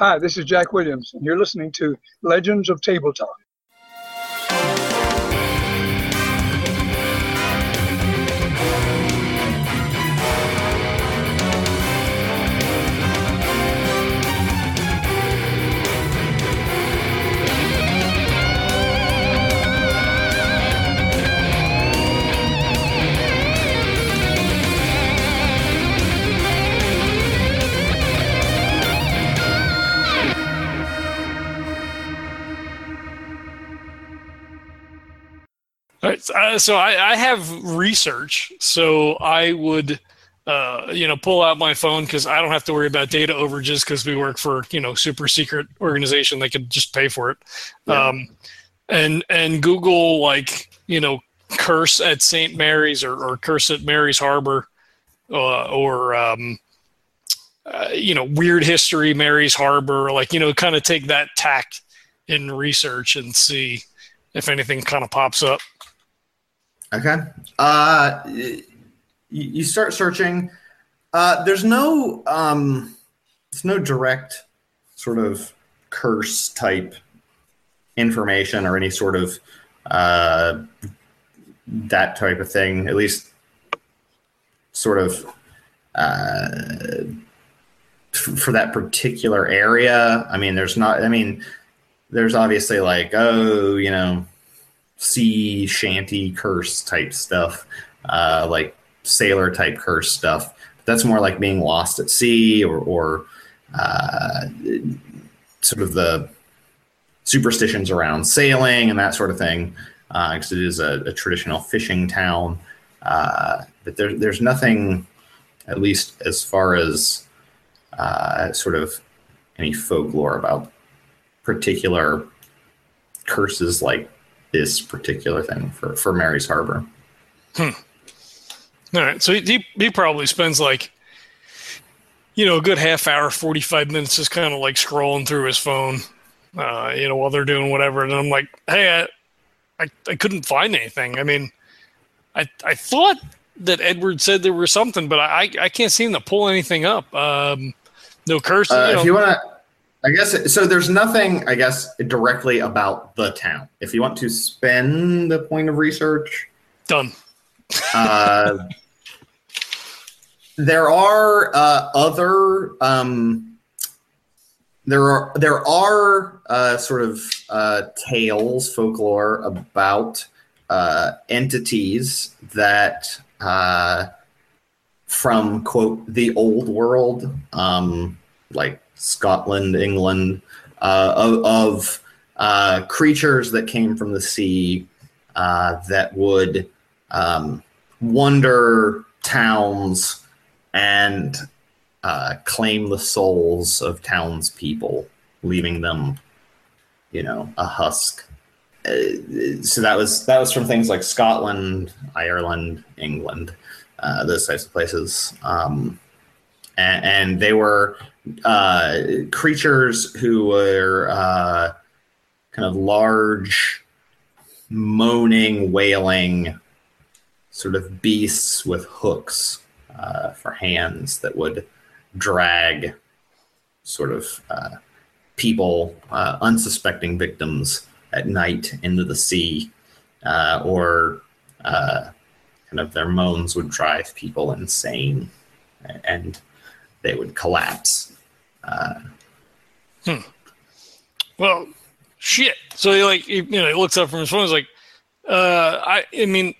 Hi, this is Jack Williams, and you're listening to Legends of Table Talk. Right, uh, so I, I have research, so I would, uh, you know, pull out my phone because I don't have to worry about data overages because we work for you know super secret organization. They could just pay for it, Yeah. um, and and Google like you know curse at St. Mary's or, or curse at Mary's Harbor, uh, or um, uh, you know weird history Mary's Harbor, like you know kind of take that tact in research and see if anything kind of pops up. Okay. Uh, you start searching. Uh, there's no um, there's no direct sort of curse type information or any sort of uh, that type of thing. At least, sort of uh, for that particular area. I mean, there's not. I mean, there's obviously like, oh, you know, sea shanty curse type stuff, uh, like sailor type curse stuff. That's more like being lost at sea or, or uh, sort of the superstitions around sailing and that sort of thing, because it is a, a traditional fishing town. Uh, but there, there's nothing, at least as far as uh, sort of any folklore about particular curses like this particular thing for, for Mary's Harbor. All right, so he he probably spends like, you know, a good half hour, forty five minutes, just kind of like scrolling through his phone, uh, you know, while they're doing whatever. And I'm like, hey, I, I, I couldn't find anything. I mean, I I thought that Edward said there was something, but I I can't seem to pull anything up. Um, no curse. Uh, you know, if you want to, I guess, so there's nothing, I guess, directly about the town. If you want to spend the point of research, done. uh, there are uh, other um, there are there are uh, sort of uh, tales folklore about uh, entities that uh, from quote the old world um, like Scotland England uh, of, uh, creatures that came from the sea uh, that would um, wander towns and uh, claim the souls of townspeople, leaving them, you know, a husk. Uh, so that was that was from things like Scotland, Ireland, England, uh, those types of places, um, and they were uh, creatures who were uh, kind of large, moaning, wailing sort of beasts with hooks uh, for hands that would drag sort of uh, people, uh, unsuspecting victims at night into the sea, uh, or kind of their moans would drive people insane. And they would collapse. Uh, Well, shit. So he like you know he looks up from his phone. He's like, uh, I I mean,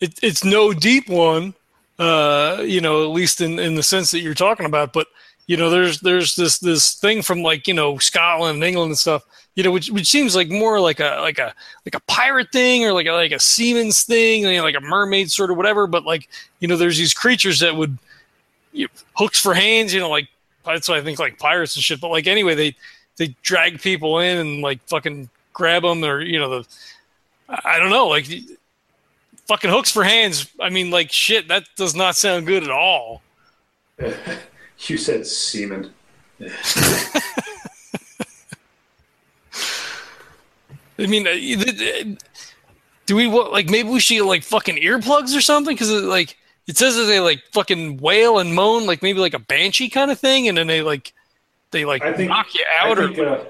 it, it's no deep one. Uh, you know, at least in in the sense that you're talking about. But you know, there's there's this this thing from like you know Scotland and England and stuff. You know, which which seems like more like a like a like a pirate thing or like a, like a seaman's thing, you know, like a mermaid sort of whatever. But like you know, there's these creatures that would you hooks for hands. You know, like that's what I think like pirates and shit. But like anyway, they they drag people in and like fucking grab them or you know the I don't know like fucking hooks for hands. I mean like shit that does not sound good at all. you said semen. I mean, uh, you- th- th- do we like maybe we should get like fucking earplugs or something because like it says that they like fucking wail and moan like maybe like a banshee kind of thing and then they like they like I think- knock you I out or uh,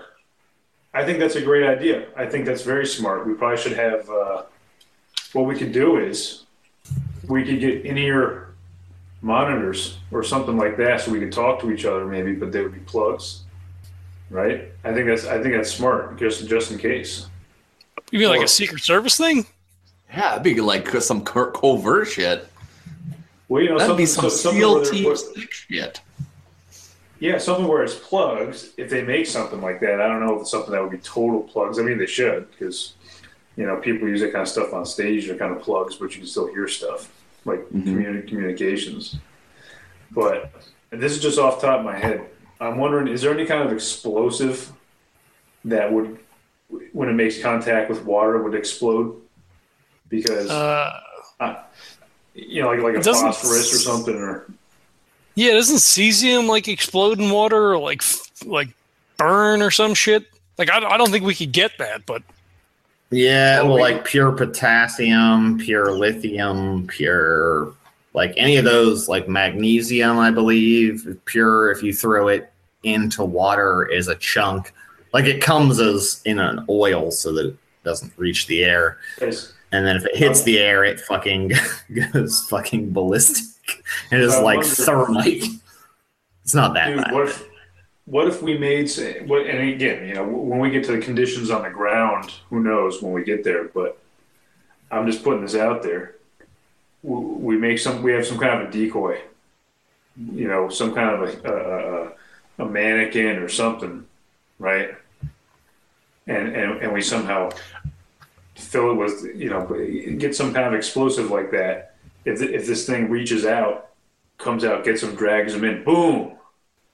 I think that's a great idea. I think that's very smart. We probably should have. Uh, what we could do is we could get in-ear monitors or something like that, so we could talk to each other, maybe, but they would be plugs, right? I think that's. I think that's smart, just just in case. you mean like or- a secret service thing? Yeah, it'd be like some covert shit. Well, you know, That'd be some so- something where Team shit. Yeah, something where it's plugs. If they make something like that, I don't know if it's something that would be total plugs. I mean, they should because you know people use that kind of stuff on stage. They're kind of plugs, but you can still hear stuff like Mhm. communi- communications. But and this is just off the top of my head. I'm wondering, is there any kind of explosive that would, when it makes contact with water, would explode? Because Uh, you know, like like a phosphorus or something, or yeah, doesn't cesium like explode in water or like like burn or some shit? Like I, I don't think we could get that, but Yeah, well, we- like pure potassium, pure lithium, pure like any of those, like magnesium, I believe, pure. If you throw it into water, is a chunk. Like it comes as in an oil, so that it doesn't reach the air. it's- And then if it hits the air, it fucking goes fucking ballistic. It is like thermite. It's not that Dude, bad. what if what if we made say what and again, you know, when we get to the conditions on the ground, who knows when we get there, but I'm just putting this out there. We make some we have some kind of a decoy. You know, some kind of a a, a, a mannequin or something, right? And, and and we somehow fill it with you know get some kind of explosive like that. If if this thing reaches out, comes out, gets them, drags them in, boom.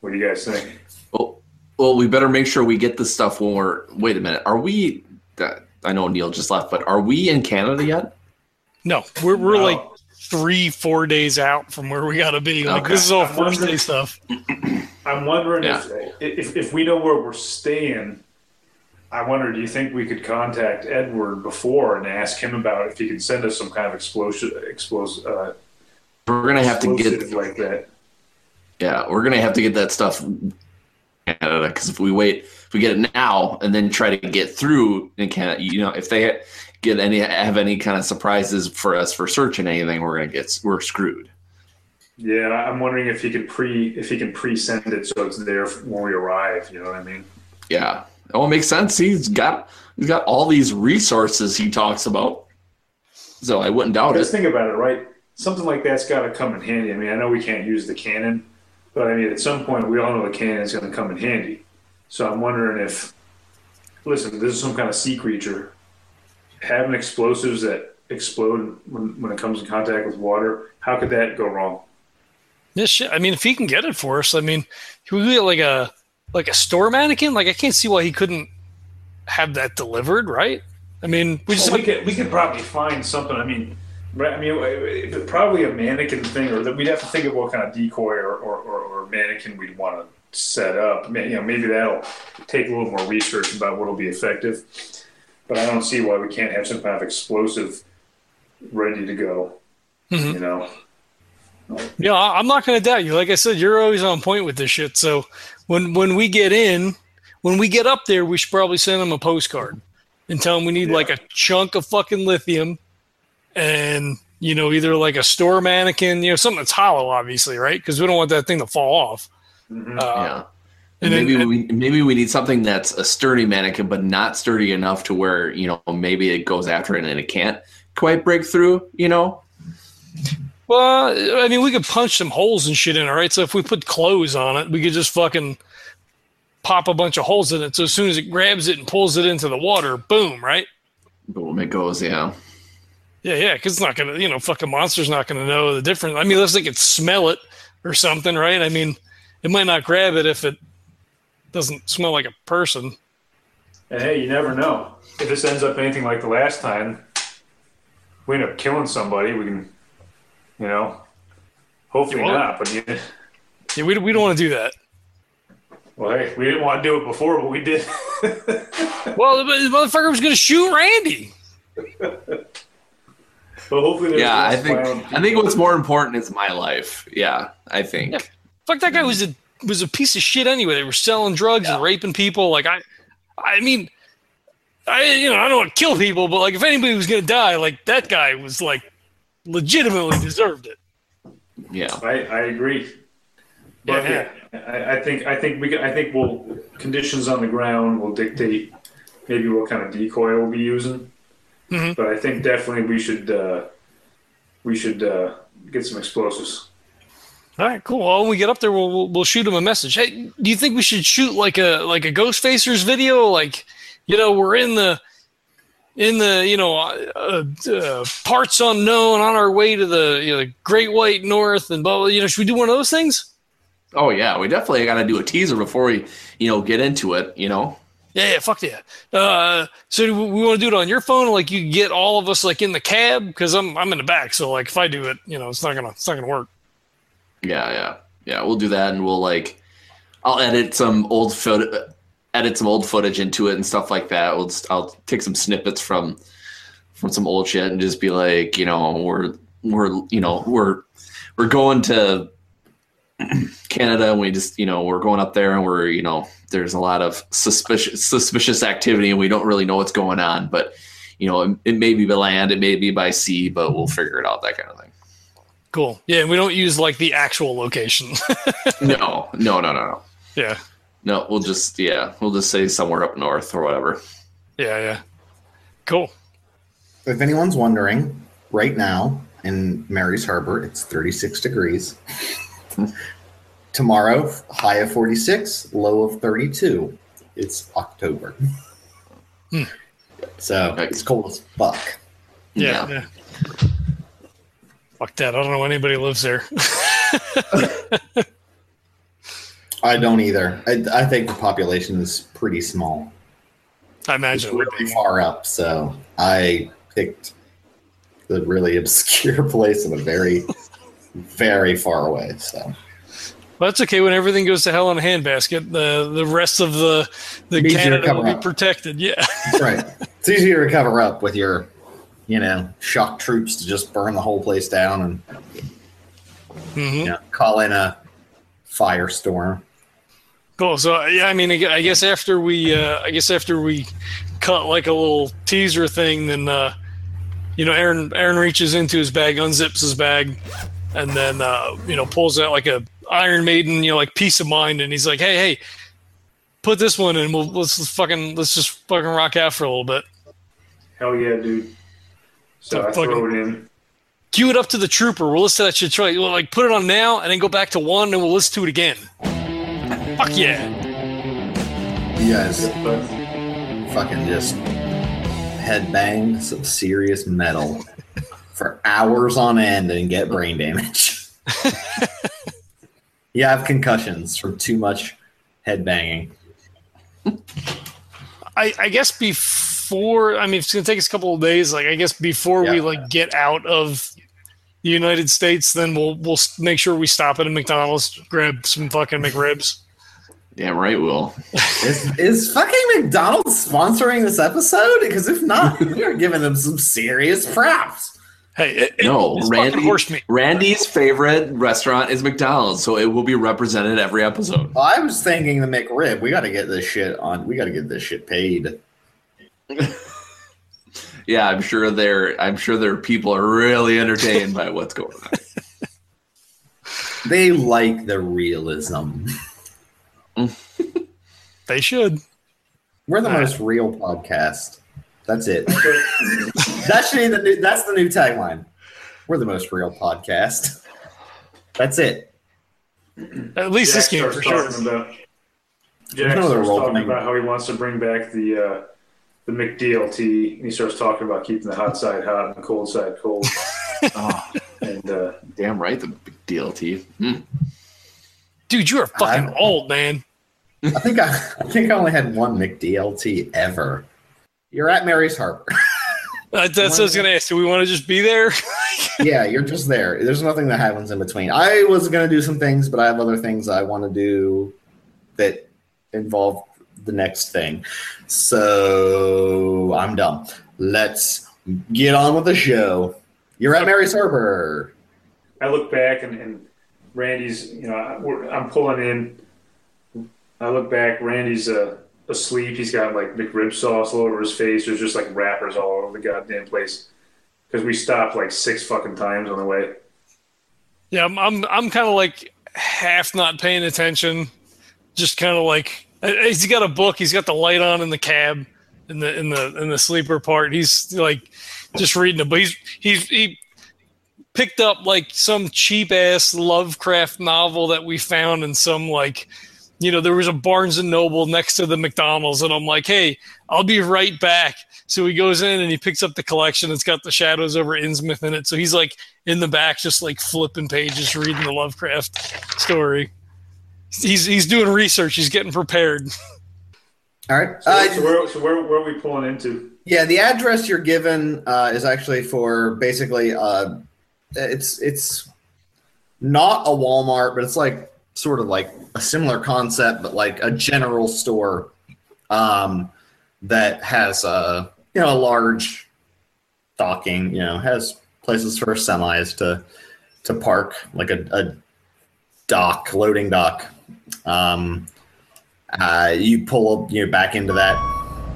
What do you guys think? Well, well, we better make sure we get this stuff when we're. Wait a minute. Are we? Uh, I know Neil just left, but are we in Canada yet? no, we're we're No. like three four days out from where we gotta be. Like Okay. this is all I'm first day stuff. I'm wondering Yeah. if, if if we know where we're staying. I wonder, do you think we could contact Edward before and ask him about if he could send us some kind of explosion, explos, uh, We're gonna have to get. like that? Yeah, we're gonna have to get that stuff Canada because if we wait, if we get it now and then try to get through in Canada, you know, if they get any have any kind of surprises for us for searching anything, we're gonna get we're screwed. Yeah, I'm wondering if he can pre if he can pre send it so it's there when we arrive. You know what I mean? Yeah. Oh, it makes sense. He's got he's got all these resources he talks about. So I wouldn't doubt Just it. Just think about it, right? Something like that's got to come in handy. I mean, I know we can't use the cannon, but I mean, at some point, we all know the cannon is going to come in handy. So I'm wondering if, listen, this is some kind of sea creature. Having explosives that explode when, when it comes in contact with water, how could that go wrong? This shit. I mean, if he can get it for us, I mean, can we get like a like a store mannequin? Like I can't see why he couldn't have that delivered, right? I mean, we just Well, we could we could probably find something. I mean, right? I mean, probably a mannequin thing, or that we'd have to think of what kind of decoy or, or, or, or mannequin we'd want to set up. You know, maybe that'll take a little more research about what'll be effective. But I don't see why we can't have some kind of explosive ready to go. Mhm. You know, Yeah, I- I'm not going to doubt you. Like I said, you're always on point with this shit. So when when we get in, when we get up there, we should probably send them a postcard and tell them we need Yeah. like a chunk of fucking lithium, and you know either like a store mannequin, you know something that's hollow, obviously, right? Because we don't want that thing to fall off. Mhm. Uh, Yeah. and maybe and- we maybe we need something that's a sturdy mannequin, but not sturdy enough to where you know maybe it goes after it and it can't quite break through. You know, Well, I mean, we could punch some holes and shit in it, right? So if we put clothes on it, we could just fucking pop a bunch of holes in it. So as soon as it grabs it and pulls it into the water, boom, right? boom, it goes. Yeah, Yeah, yeah, because it's not gonna, you know, fucking monster's not gonna know the difference. I mean, unless they could smell it or something, right? I mean, it might not grab it if it doesn't smell like a person. And hey, you never know. If this ends up anything like the last time, we end up killing somebody. We can, you know, hopefully You won't. not. But you, Yeah, we, we don't want to do that. well, hey, we didn't want to do it before, but we did. Well, the, the motherfucker was gonna shoot Randy. But hopefully, yeah. I think I think what's more important is my life. Yeah, I think. Yeah. Fuck that guy was a was a piece of shit anyway. They were selling drugs and raping people. Like I, I mean, I you know I don't want to kill people, but like if anybody was gonna die, like that guy was like legitimately deserved it. Yeah. I, I agree. But Yeah. yeah, I, I think I think we I think we'll conditions on the ground will dictate maybe what kind of decoy we'll be using. Mhm. But I think definitely we should uh, we should uh, get some explosives. All right, cool. Well, when we get up there, we'll, we'll we'll shoot him a message. Hey, do you think we should shoot like a like a Ghost Facers video? Like, you know, we're in the in the you know uh, uh, parts unknown on our way to the you know, the Great White North and blah, blah. You know, should we do one of those things? Oh yeah, we definitely got to do a teaser before we, you know, get into it. You know. Yeah, yeah, fuck yeah. Uh, so do we want to do it on your phone? Like you get all of us like in the cab because I'm I'm in the back. So like if I do it, you know, it's not gonna it's not gonna work. Yeah, yeah, yeah. We'll do that, and we'll like, I'll edit some old photo, edit some old footage into it and stuff like that. We'll just, I'll take some snippets from from some old shit and just be like, you know, we're we're you know we're we're going to Canada and we just you know we're going up there and we're you know there's a lot of suspicious suspicious activity and we don't really know what's going on, but you know it, it may be by land, it may be by sea, but we'll figure it out. That kind of thing. Cool. Yeah, and we don't use like the actual location. No, no, no, no, no. yeah, No, we'll just yeah, we'll just say somewhere up north or whatever. yeah, yeah. Cool. If anyone's wondering, right now in Mary's Harbor, it's 36 degrees. Tomorrow, high of 46, low of 32. It's October. Hmm. So it's cold as fuck. Yeah. yeah. Fuck that. I don't know anybody lives there. I don't either. I, I think the population is pretty small. I imagine. it would really be. far up, so I picked the really obscure place in a very, very far away. So Well, that's okay. When everything goes to hell in a handbasket, the the rest of the the Canada will be up. protected. Yeah. that's right. It's easier to cover up with your, you know, shock troops to just burn the whole place down and hmm you know, call in a firestorm. Cool. So yeah, I mean, I guess after we, uh, I guess after we cut like a little teaser thing, then uh, you know, Aaron Aaron reaches into his bag, unzips his bag, and then uh, you know pulls out like a Iron Maiden, you know, like Piece of Mind, and he's like, hey, hey, put this one in. We'll let's, fucking let's just fucking rock out for a little bit. Hell yeah, dude! So I throw it in. Cue it up to the trooper. We'll listen to that shit. Try, like put it on now, and then go back to one, and we'll listen to it again. Fuck yeah. You guys fucking just headbang some serious metal for hours on end and get brain damage. you have concussions from too much headbanging. I, I guess before I mean it's gonna take us a couple of days. Like I guess before we like get out of the United States, then we'll we'll make sure we stop at a McDonald's, grab some fucking McRibs. Damn right, Will. Is, is fucking McDonald's sponsoring this episode? Because if not, we are giving them some serious props. Hey, it, it- No, it's Randy. fucking. Randy's favorite restaurant is McDonald's, so it will be represented every episode. Well, I was thinking the McRib. We got to get this shit on. We got to get this shit paid. Yeah, I'm sure there. I'm sure their people are really entertained by what's going on. They like the realism. They should. We're the Uh, most real podcast. That's it. that should be the new. That's the new tagline. We're the most real podcast. That's it. At least this Jack game starts for sure. talking About, Jack no other starts talking about how he wants to bring back the uh, the McDLT. And he starts talking about keeping the hot side hot and the cold side cold. Oh, and uh, damn right, the big DLT. Hmm. Dude, you are fucking I'm- old, man. I think I, I think I only had one McDLT ever. You're at Mary's Harbor. Uh, that's what I was gonna ask. Do we want to just be there? yeah, you're just there. There's nothing that happens in between. I was gonna do some things, but I have other things I want to do that involve the next thing. So I'm done. Let's get on with the show. You're at Mary's Harbor. I look back and, and Randy's, you know, I'm pulling in. I look back. Randy's uh, asleep. He's got like McRib sauce all over his face. There's just like wrappers all over the goddamn place because we stopped like six fucking times on the way. Yeah, I'm I'm, I'm kind of like half not paying attention, just kind of like he's got a book. He's got the light on in the cab, in the in the in the sleeper part. He's like just reading it, but he's he's he picked up like some cheap ass Lovecraft novel that we found in some like you know there was a Barnes and Noble next to the McDonald's, and I'm like, hey, I'll be right back. So he goes in and he picks up the collection. It's got the Shadows over Innsmouth in it. So he's like in the back, just like flipping pages, reading the Lovecraft story. He's he's doing research. He's getting prepared. All right. So, Uh, so where, so where, where are we pulling into? Yeah, the address you're given uh, is actually for basically uh, it's it's not a Walmart, but it's like sort of like a similar concept, but like a general store um, that has a you know a large docking, you know, has places for semis to to park, like a, a dock, loading dock. Um, uh, you pull you know back into that.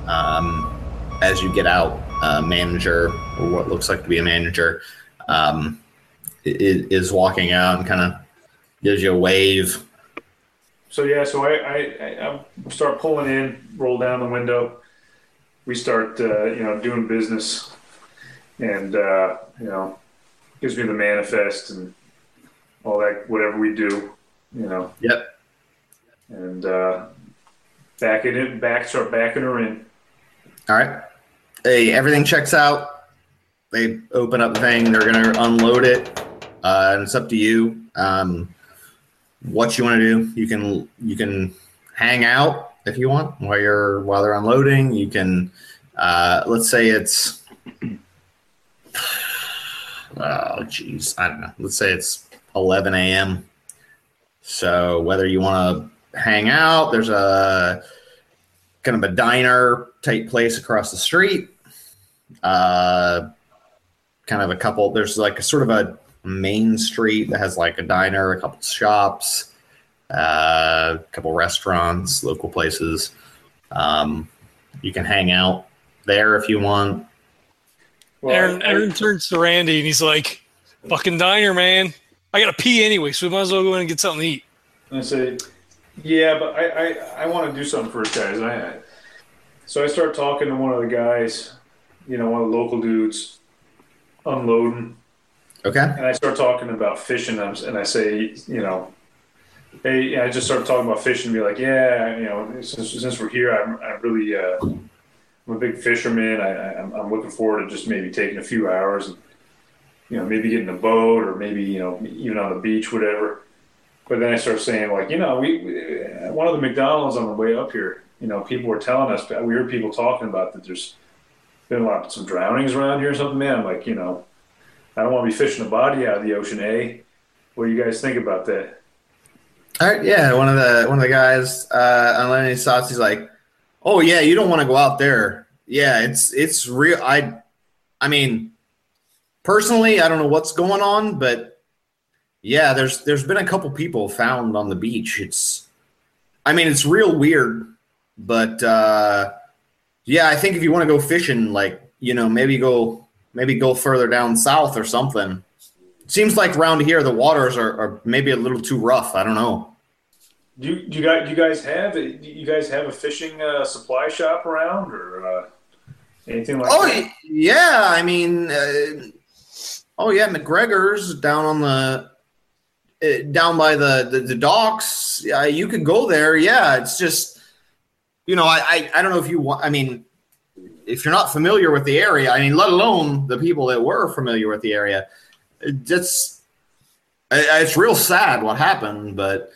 Um, as you get out, a manager or what looks like to be a manager um, i- i- is walking out and kind of gives you a wave. So yeah, so I, I, I start pulling in, roll down the window. We start, uh, you know, doing business, and uh, you know, gives me the manifest and all that. Whatever we do, you know, Yep. and uh, back it in, back start backing her in. All right. Hey, everything checks out. They open up the thing. They're gonna unload it, uh, and it's up to you. Um, what you want to do? You can you can hang out if you want while you're while they're unloading. You can uh, let's say it's oh geez, I don't know. Let's say it's 11 a.m. So whether you want to hang out, there's a kind of a diner type place across the street. Uh, kind of a couple. There's like a sort of a main street that has like a diner, a couple shops, uh, a couple restaurants, local places. Um, you can hang out there if you want. Well, Aaron, I- Aaron turns to Randy and he's like, "Fucking diner, man. I gotta pee anyway, so we might as well go in and get something to eat." And I say, yeah, but I, I, I want to do something first, guys. And I, so I start talking to one of the guys, you know, one of the local dudes, unloading, Okay. and I start talking about fishing. And I say, you know, hey, I just start talking about fishing. And be like, yeah, you know, since, since we're here, I'm, I'm really, uh, I'm a big fisherman. I, I'm, I'm looking forward to just maybe taking a few hours and, you know, maybe getting a boat or maybe, you know, even on the beach, whatever. But then I start saying, like, you know, we, we one of the McDonald's on the way up here, you know, people were telling us, we heard people talking about that there's been a lot of some drownings around here or something. Man, I'm like, you know, I don't want to be fishing a body out of the ocean, eh? What do you guys think about that? All right. Yeah. One of the one of the guys uh, on Lenny's thoughts. He's like, "Oh yeah, you don't want to go out there. Yeah, it's it's real. I, I mean, personally, I don't know what's going on, but yeah, there's there's been a couple people found on the beach. It's, I mean, it's real weird, but uh, yeah, I think if you want to go fishing, like you know, maybe go maybe go further down south or something. Seems like around here the waters are, are maybe a little too rough. I don't know. Do you, do you guys do you guys have you guys have a fishing uh, supply shop around or uh, anything like Oh that? yeah, I mean, uh, oh yeah, McGregor's down on the uh, down by the, the the docks. You could go there. Yeah, it's just you know, I I, I don't know if you want. I mean, if you're not familiar with the area, I mean, let alone the people that were familiar with the area, it's it's real sad what happened, but.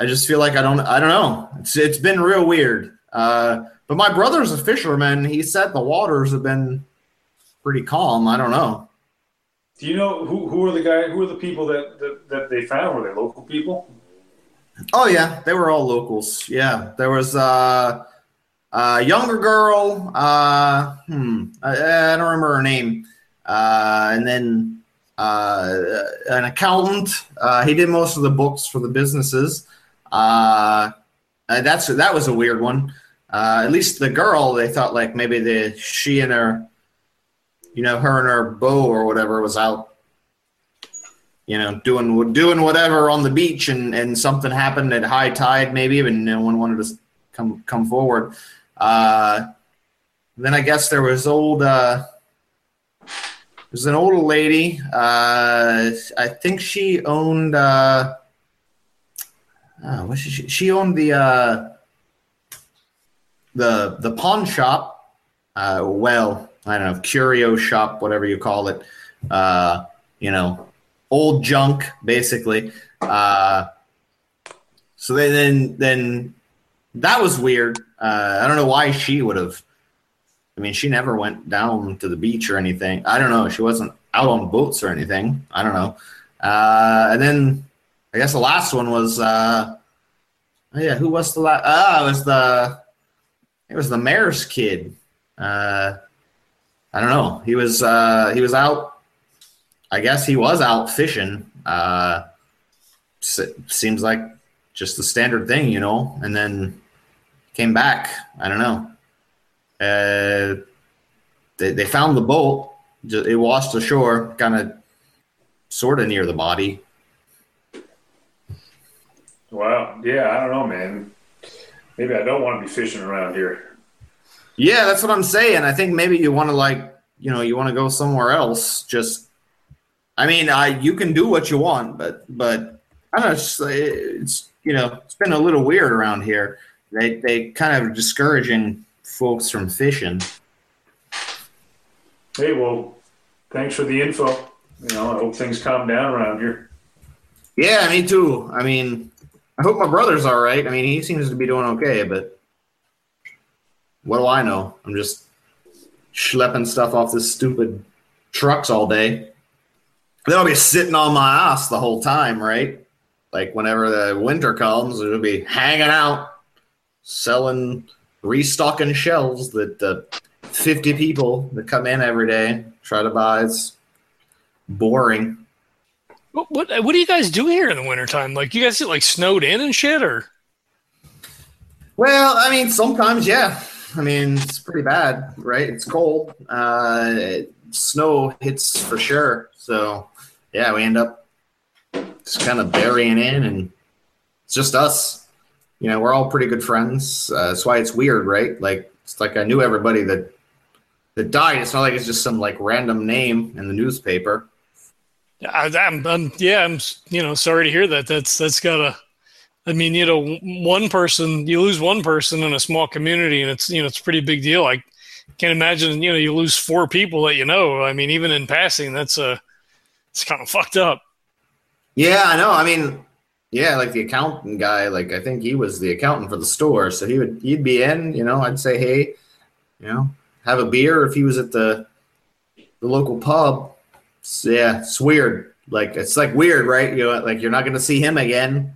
I just feel like I don't I don't know. It's it's been real weird. Uh, but my brother's a fisherman. He said the waters have been pretty calm. I don't know. Do you know who, who are the guy who are the people that, that, that they found? Were they local people? Oh yeah, they were all locals. Yeah, there was uh, a younger girl. Uh, hmm, I, I don't remember her name. Uh, and then uh, an accountant. Uh, he did most of the books for the businesses. Uh, Uh, that's that was a weird one. Uh, at least the girl, they thought like maybe the she and her, you know, her and her beau or whatever was out, you know, doing doing whatever on the beach, and and something happened at high tide maybe, and no one wanted to come come forward. Uh, then I guess there was old. Uh, there's an old lady. Uh, I think she owned. Uh, uh, what she? She owned the uh, the the pawn shop. Uh, well, I don't know, curio shop, whatever you call it. Uh, you know, old junk, basically. Uh, so then, then, then that was weird. Uh, I don't know why she would have. I mean, she never went down to the beach or anything. I don't know. She wasn't out on boats or anything. I don't know. Uh, and then I guess the last one was. Uh, oh yeah, who was the last? Ah, it was the. It was the mayor's kid. Uh, I don't know. He was uh, he was out. I guess he was out fishing. Uh, seems like just the standard thing, you know. And then came back. I don't know. Uh, they they found the boat. It washed ashore, kind of, sort of near the body. Wow. Yeah, I don't know, man. Maybe I don't want to be fishing around here. Yeah, that's what I'm saying. I think maybe you want to like, you know, you want to go somewhere else. Just, I mean, I you can do what you want, but but I don't know. It's, it's you know, it's been a little weird around here. They they kind of discouraging folks from fishing. Hey, well, thanks for the info. You know, I hope things calm down around here. Yeah, me too. I mean, I hope my brother's all right. I mean, he seems to be doing okay, but what do I know? I'm just schlepping stuff off this stupid trucks all day. Then I'll be sitting on my ass the whole time, right? Like whenever the winter comes, it'll be hanging out, selling, restocking shelves that the 50 people that come in every day try to buy. It's boring. What, what what do you guys do here in the wintertime? Like you guys get like snowed in and shit, or Well, I mean, sometimes, yeah. I mean, it's pretty bad, right? It's cold. Uh, snow hits for sure. So, yeah, we end up just kind of burying in, and it's just us. You know, we're all pretty good friends. Uh, that's why it's weird, right? Like, it's like I knew everybody that that died. It's not like it's just some like random name in the newspaper. I, I'm, I'm yeah, I'm you know sorry to hear that. That's that's gotta. I mean, you know, one person you lose one person in a small community, and it's you know it's a pretty big deal. I can't imagine you know you lose four people that you know. I mean, even in passing, that's a it's kind of fucked up. Yeah, I know. I mean, yeah, like the accountant guy, like I think he was the accountant for the store, so he would he'd be in, you know, I'd say, hey, you know, have a beer if he was at the the local pub. Yeah, it's weird. Like it's like weird, right? You know, like you're not gonna see him again.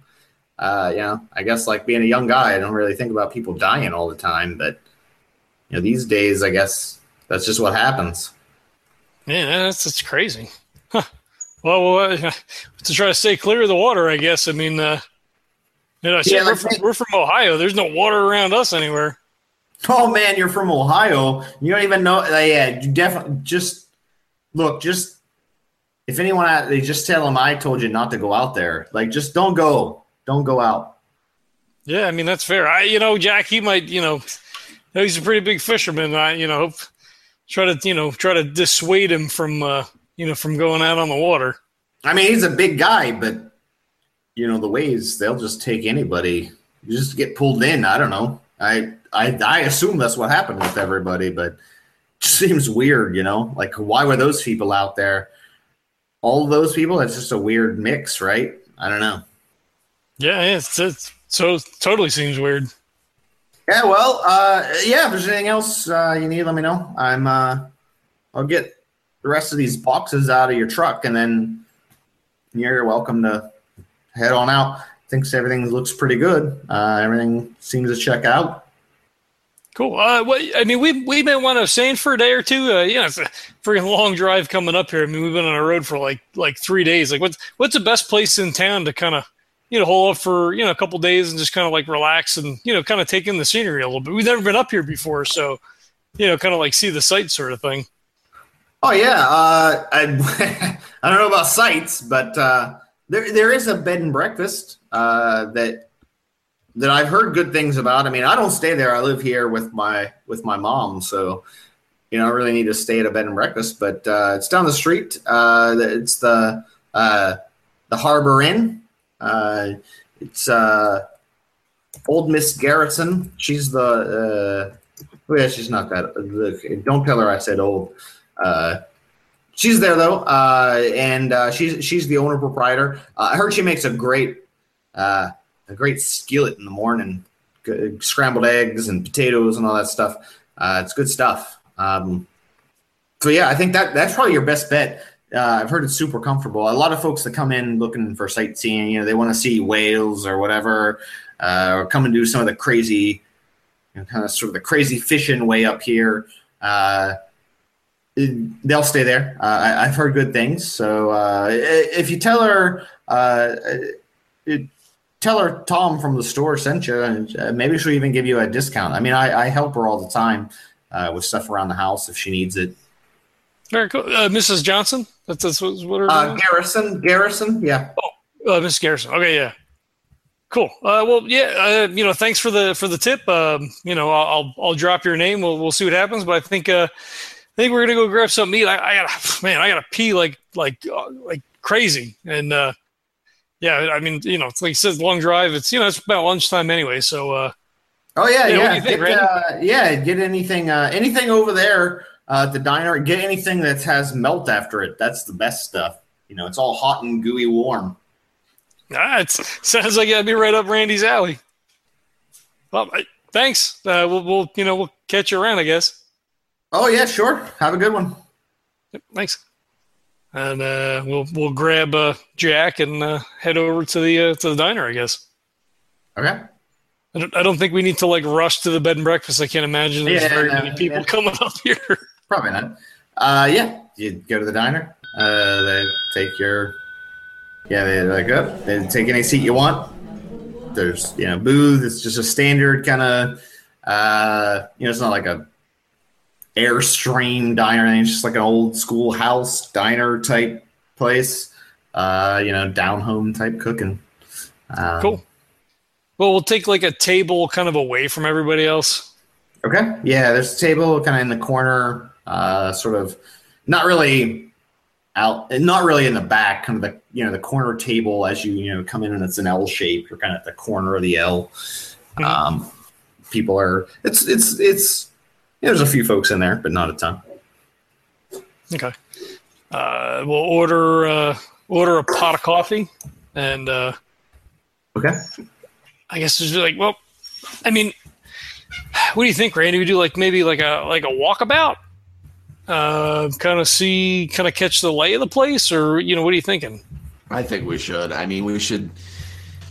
Uh, you know, I guess like being a young guy, I don't really think about people dying all the time, but you know, these days I guess that's just what happens. Yeah, that's that's crazy. Huh. Well, well, uh, to try to stay clear of the water, I guess. I mean, uh, you know, Yeah, we're, from, we're from Ohio. There's no water around us anywhere. Oh man, you're from Ohio. You don't even know. Uh, yeah, you definitely just look. Just if anyone, they just tell them I told you not to go out there. Like, just don't go. Don't go out. Yeah, I mean that's fair. I, you know, Jack, he might, you know, he's a pretty big fisherman. I, you know, try to, you know, try to dissuade him from, uh, you know, from going out on the water. I mean, he's a big guy, but you know the waves. They'll just take anybody. You just get pulled in. I don't know. I I I assume that's what happened with everybody, but it just seems weird. You know, like why were those people out there? All of those people. It's just a weird mix, right? I don't know. Yeah, yeah it's, it's so totally seems weird. Yeah, well, uh, yeah. If there's anything else uh, you need, let me know. I'm. Uh, I'll get the rest of these boxes out of your truck, and then you're welcome to head on out. Thinks everything looks pretty good. Uh, everything seems to check out. Cool. Uh, what, I mean, we we been to staying for a day or two. Uh, yeah, it's a freaking long drive coming up here. I mean, we've been on a road for like like three days. Like, what's what's the best place in town to kind of you know, hole up for you know a couple days and just kind of like relax and you know kind of take in the scenery a little bit. We've never been up here before, so you know, kind of like see the sights sort of thing. Oh yeah, uh, I I don't know about sites, but uh, there there is a bed and breakfast uh, that that I've heard good things about. I mean, I don't stay there. I live here with my with my mom, so you know, I really need to stay at a bed and breakfast. But uh, it's down the street. Uh, it's the uh, the Harbor Inn. Uh, it's uh, old Miss Garrison. She's the uh, oh yeah, she's not that. Look, don't tell her I said old. Uh, she's there though, uh, and uh, she's she's the owner proprietor. Uh, I heard she makes a great uh, a great skillet in the morning, G- scrambled eggs and potatoes and all that stuff. Uh, it's good stuff. Um, so yeah, I think that that's probably your best bet. Uh, I've heard it's super comfortable. A lot of folks that come in looking for sightseeing, you know, they want to see whales or whatever, uh, or come and do some of the crazy, you know, kind of sort of the crazy fishing way up here. Uh, they'll stay there. Uh, I, have heard good things. So uh, if you tell her, uh, tell her Tom from the store sent you, and uh, maybe she'll even give you a discount. I mean, I, I help her all the time uh, with stuff around the house if she needs it. Very cool, uh, Mrs. Johnson. That's, that's what her uh, Garrison. Garrison, yeah. Oh, uh, Mrs. Garrison. Okay, yeah. Cool. Uh, well, yeah. Uh, you know, thanks for the for the tip. Um, you know, I'll I'll drop your name. We'll we'll see what happens. But I think uh, I think we're gonna go grab some meat. I, I gotta man, I gotta pee like like uh, like crazy. And uh, yeah, I mean, you know, it's like it says long drive. It's you know, it's about lunchtime anyway. So uh, oh yeah, you know, yeah, think, get, uh, yeah. Get anything uh, anything over there uh, at the diner. Get anything that has melt after it. That's the best stuff. You know, it's all hot and gooey warm. ah, it sounds like I'd be right up Randy's alley. Well, I, thanks. Uh, we'll we'll you know we'll catch you around, I guess. Oh yeah, sure. Have a good one. Yep, thanks. And uh, we'll we'll grab uh, Jack and uh, head over to the uh, to the diner, I guess. Okay. I don't, I don't think we need to like rush to the bed and breakfast. I can't imagine there's Yeah, very many people yeah. coming up here. Probably not. Uh, yeah, you go to the diner. Uh, they take your, yeah, they like up. They take any seat you want. There's, you know, booth. It's just a standard kind of, uh, you know, it's not like a airstream diner. It's just like an old school house diner type place. Uh, you know, down home type cooking. Um, Cool. Well, we'll take like a table kind of away from everybody else. Okay. Yeah, there's a table kind of in the corner, uh, sort of not really out, not really in the back, kind of the you know the corner table as you you know come in and it's an L shape. You're kind of at the corner of the L. Um, people are. It's it's it's. Yeah, there's a few folks in there, but not a ton. Okay. Uh, we'll order uh, order a pot of coffee, and uh, Okay. I guess it's like, well, I mean, what do you think, Randy? We do like maybe like a like a walkabout, uh, kind of see, kind of catch the lay of the place, or you know, what are you thinking? I think we should. I mean, we should,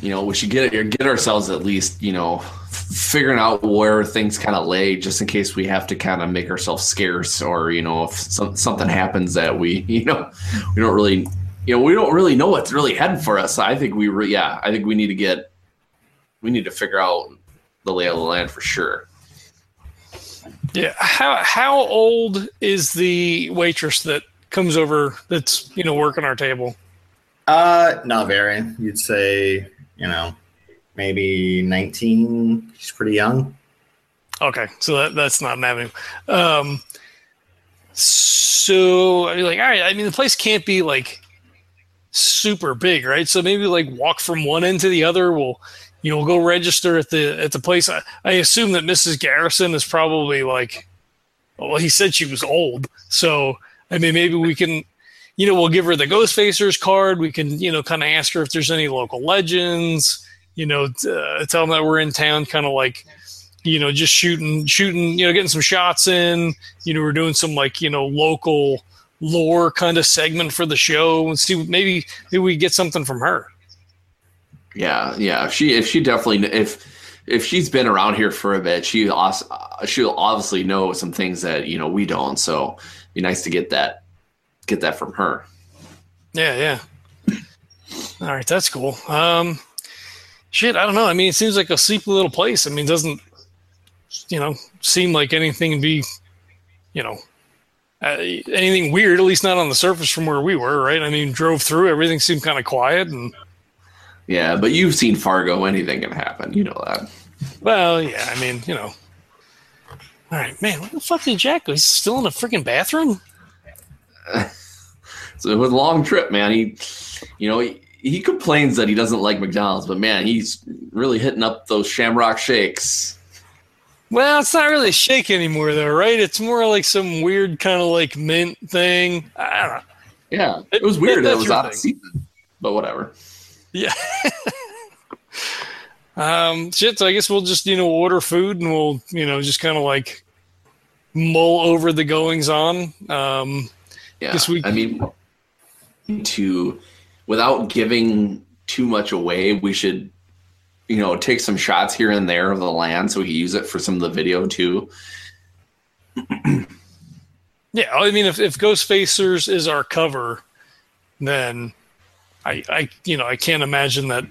you know, we should get get ourselves at least, you know, f- figuring out where things kind of lay, just in case we have to kind of make ourselves scarce, or you know, if some, something happens that we, you know, we don't really, you know, we don't really know what's really heading for us. I think we, re- yeah, I think we need to get, we need to figure out the lay of the land for sure. Yeah. How how old is the waitress that comes over that's you know working our table? Uh, not very. You'd say you know maybe 19. She's pretty young. Okay, so that, that's not an avenue. Um, so I mean, like, all right. I mean, the place can't be like super big, right? So maybe like walk from one end to the other. We'll you know go register at the at the place. I, I assume that Mrs. Garrison is probably like, well, he said she was old, so I mean, maybe we can. You know, we'll give her the Ghost Facers card. We can, you know, kind of ask her if there's any local legends. You know, uh, tell them that we're in town, kind of like, you know, just shooting, shooting, you know, getting some shots in. You know, we're doing some like, you know, local lore kind of segment for the show and see maybe maybe we get something from her. Yeah, yeah. If she, if she definitely, if if she's been around here for a bit, she also, she'll obviously know some things that you know we don't. So, it'd be nice to get that, get that from her. Yeah, yeah. All right, that's cool. Um, shit, I don't know. I mean, it seems like a sleepy little place. I mean, it doesn't you know seem like anything be, you know, uh, anything weird. At least not on the surface from where we were, right? I mean, drove through, everything seemed kind of quiet, and Yeah, but you've seen Fargo. Anything can happen. You know that. well, yeah. I mean, you know. All right, man. Where the fuck did Jack go? He's still in the freaking bathroom. So it was a long trip, man. He, you know, he, he complains that he doesn't like McDonald's, but man, he's really hitting up those Shamrock Shakes. Well, it's not really a shake anymore, though, right? It's more like some weird kind of like mint thing. I don't know. Yeah, it was weird. that it was out of season, but whatever. Yeah. um, shit. So I guess we'll just you know order food and we'll you know just kind of like mull over the goings on. Um, Yeah, This week- I mean, to without giving too much away, we should, you know, take some shots here and there of the land so we can use it for some of the video too. yeah. I mean, if if Ghostfacers is our cover, then I I you know I can't imagine that.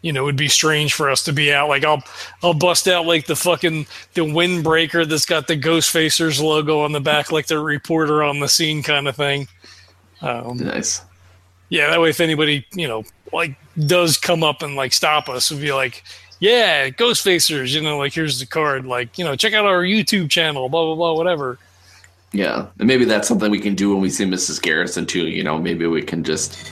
You know, it would be strange for us to be out. Like, I'll, I'll bust out like the fucking the windbreaker that's got the Ghostfacers logo on the back, like the reporter on the scene kind of thing. Um, Nice. Yeah, that way if anybody, you know, like does come up and like stop us, would be like, yeah, Ghostfacers, you know, like here's the card, like, you know, check out our YouTube channel, blah blah blah, whatever. Yeah, and maybe that's something we can do when we see Mrs. Garrison too. You know, maybe we can just,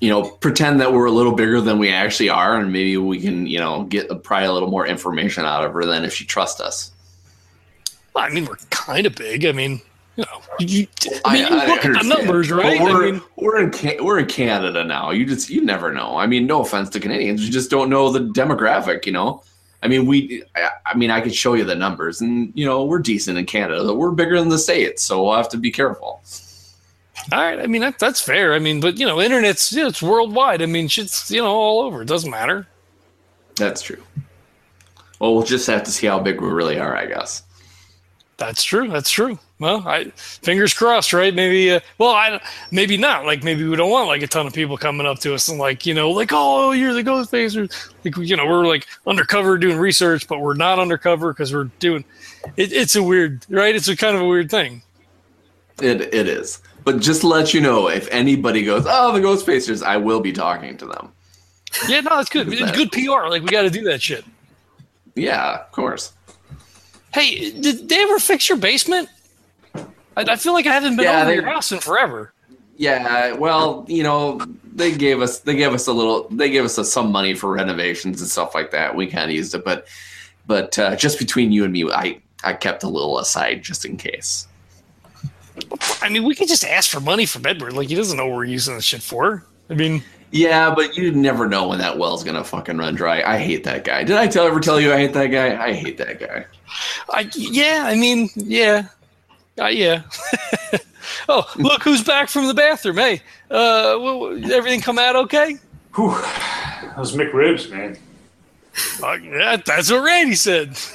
you know, pretend that we're a little bigger than we actually are, and maybe we can, you know, get probably a little more information out of her than if she trusts us. Well, I mean, we're kind of big. I mean, you know, you, I I- mean, you I look at the numbers, right? We're, I mean, we're in we're in Canada now. You just you never know. I mean, no offense to Canadians, you just don't know the demographic. You know, I mean, we. I, I mean, I could show you the numbers, and you know, we're decent in Canada. We're bigger than the states, so we'll have to be careful. all right. I mean, that, that's fair. I mean, but you know, internet's you know, it's worldwide. I mean, shit's you know all over. It doesn't matter. That's true. Well, we'll just have to see how big we really are, I guess. That's true. That's true. Well, I fingers crossed, right? Maybe. Uh, well, I maybe not. Like maybe we don't want like a ton of people coming up to us and like you know like oh you're the Ghostfacers. Like you know we're like undercover doing research, but we're not undercover because we're doing. It, it's a weird, right? It's a kind of a weird thing. It it is. But just to let you know, if anybody goes, oh, the Ghostfacers, I will be talking to them. Yeah, no, it's good. It's good PR. Like we got to do that shit. Yeah, of course. Hey, did they ever fix your basement? I, I feel like I haven't been Yeah, over they- your house in forever. Yeah, well, you know, they gave us they gave us a little they gave us a, some money for renovations and stuff like that. We kind of used it, but but uh, just between you and me, I I kept a little aside just in case. I mean, we could just ask for money from Edward. Like he doesn't know what we're using this shit for. I mean, Yeah, but you never know when that well's gonna fucking run dry. I hate that guy. Did I tell ever tell you I hate that guy? I hate that guy. I yeah. I mean, yeah, uh, yeah. oh, look who's back from the bathroom. Hey, uh, wh- wh- everything come out okay? Whew. Those McRibs, man. Uh, yeah, that's what Randy said.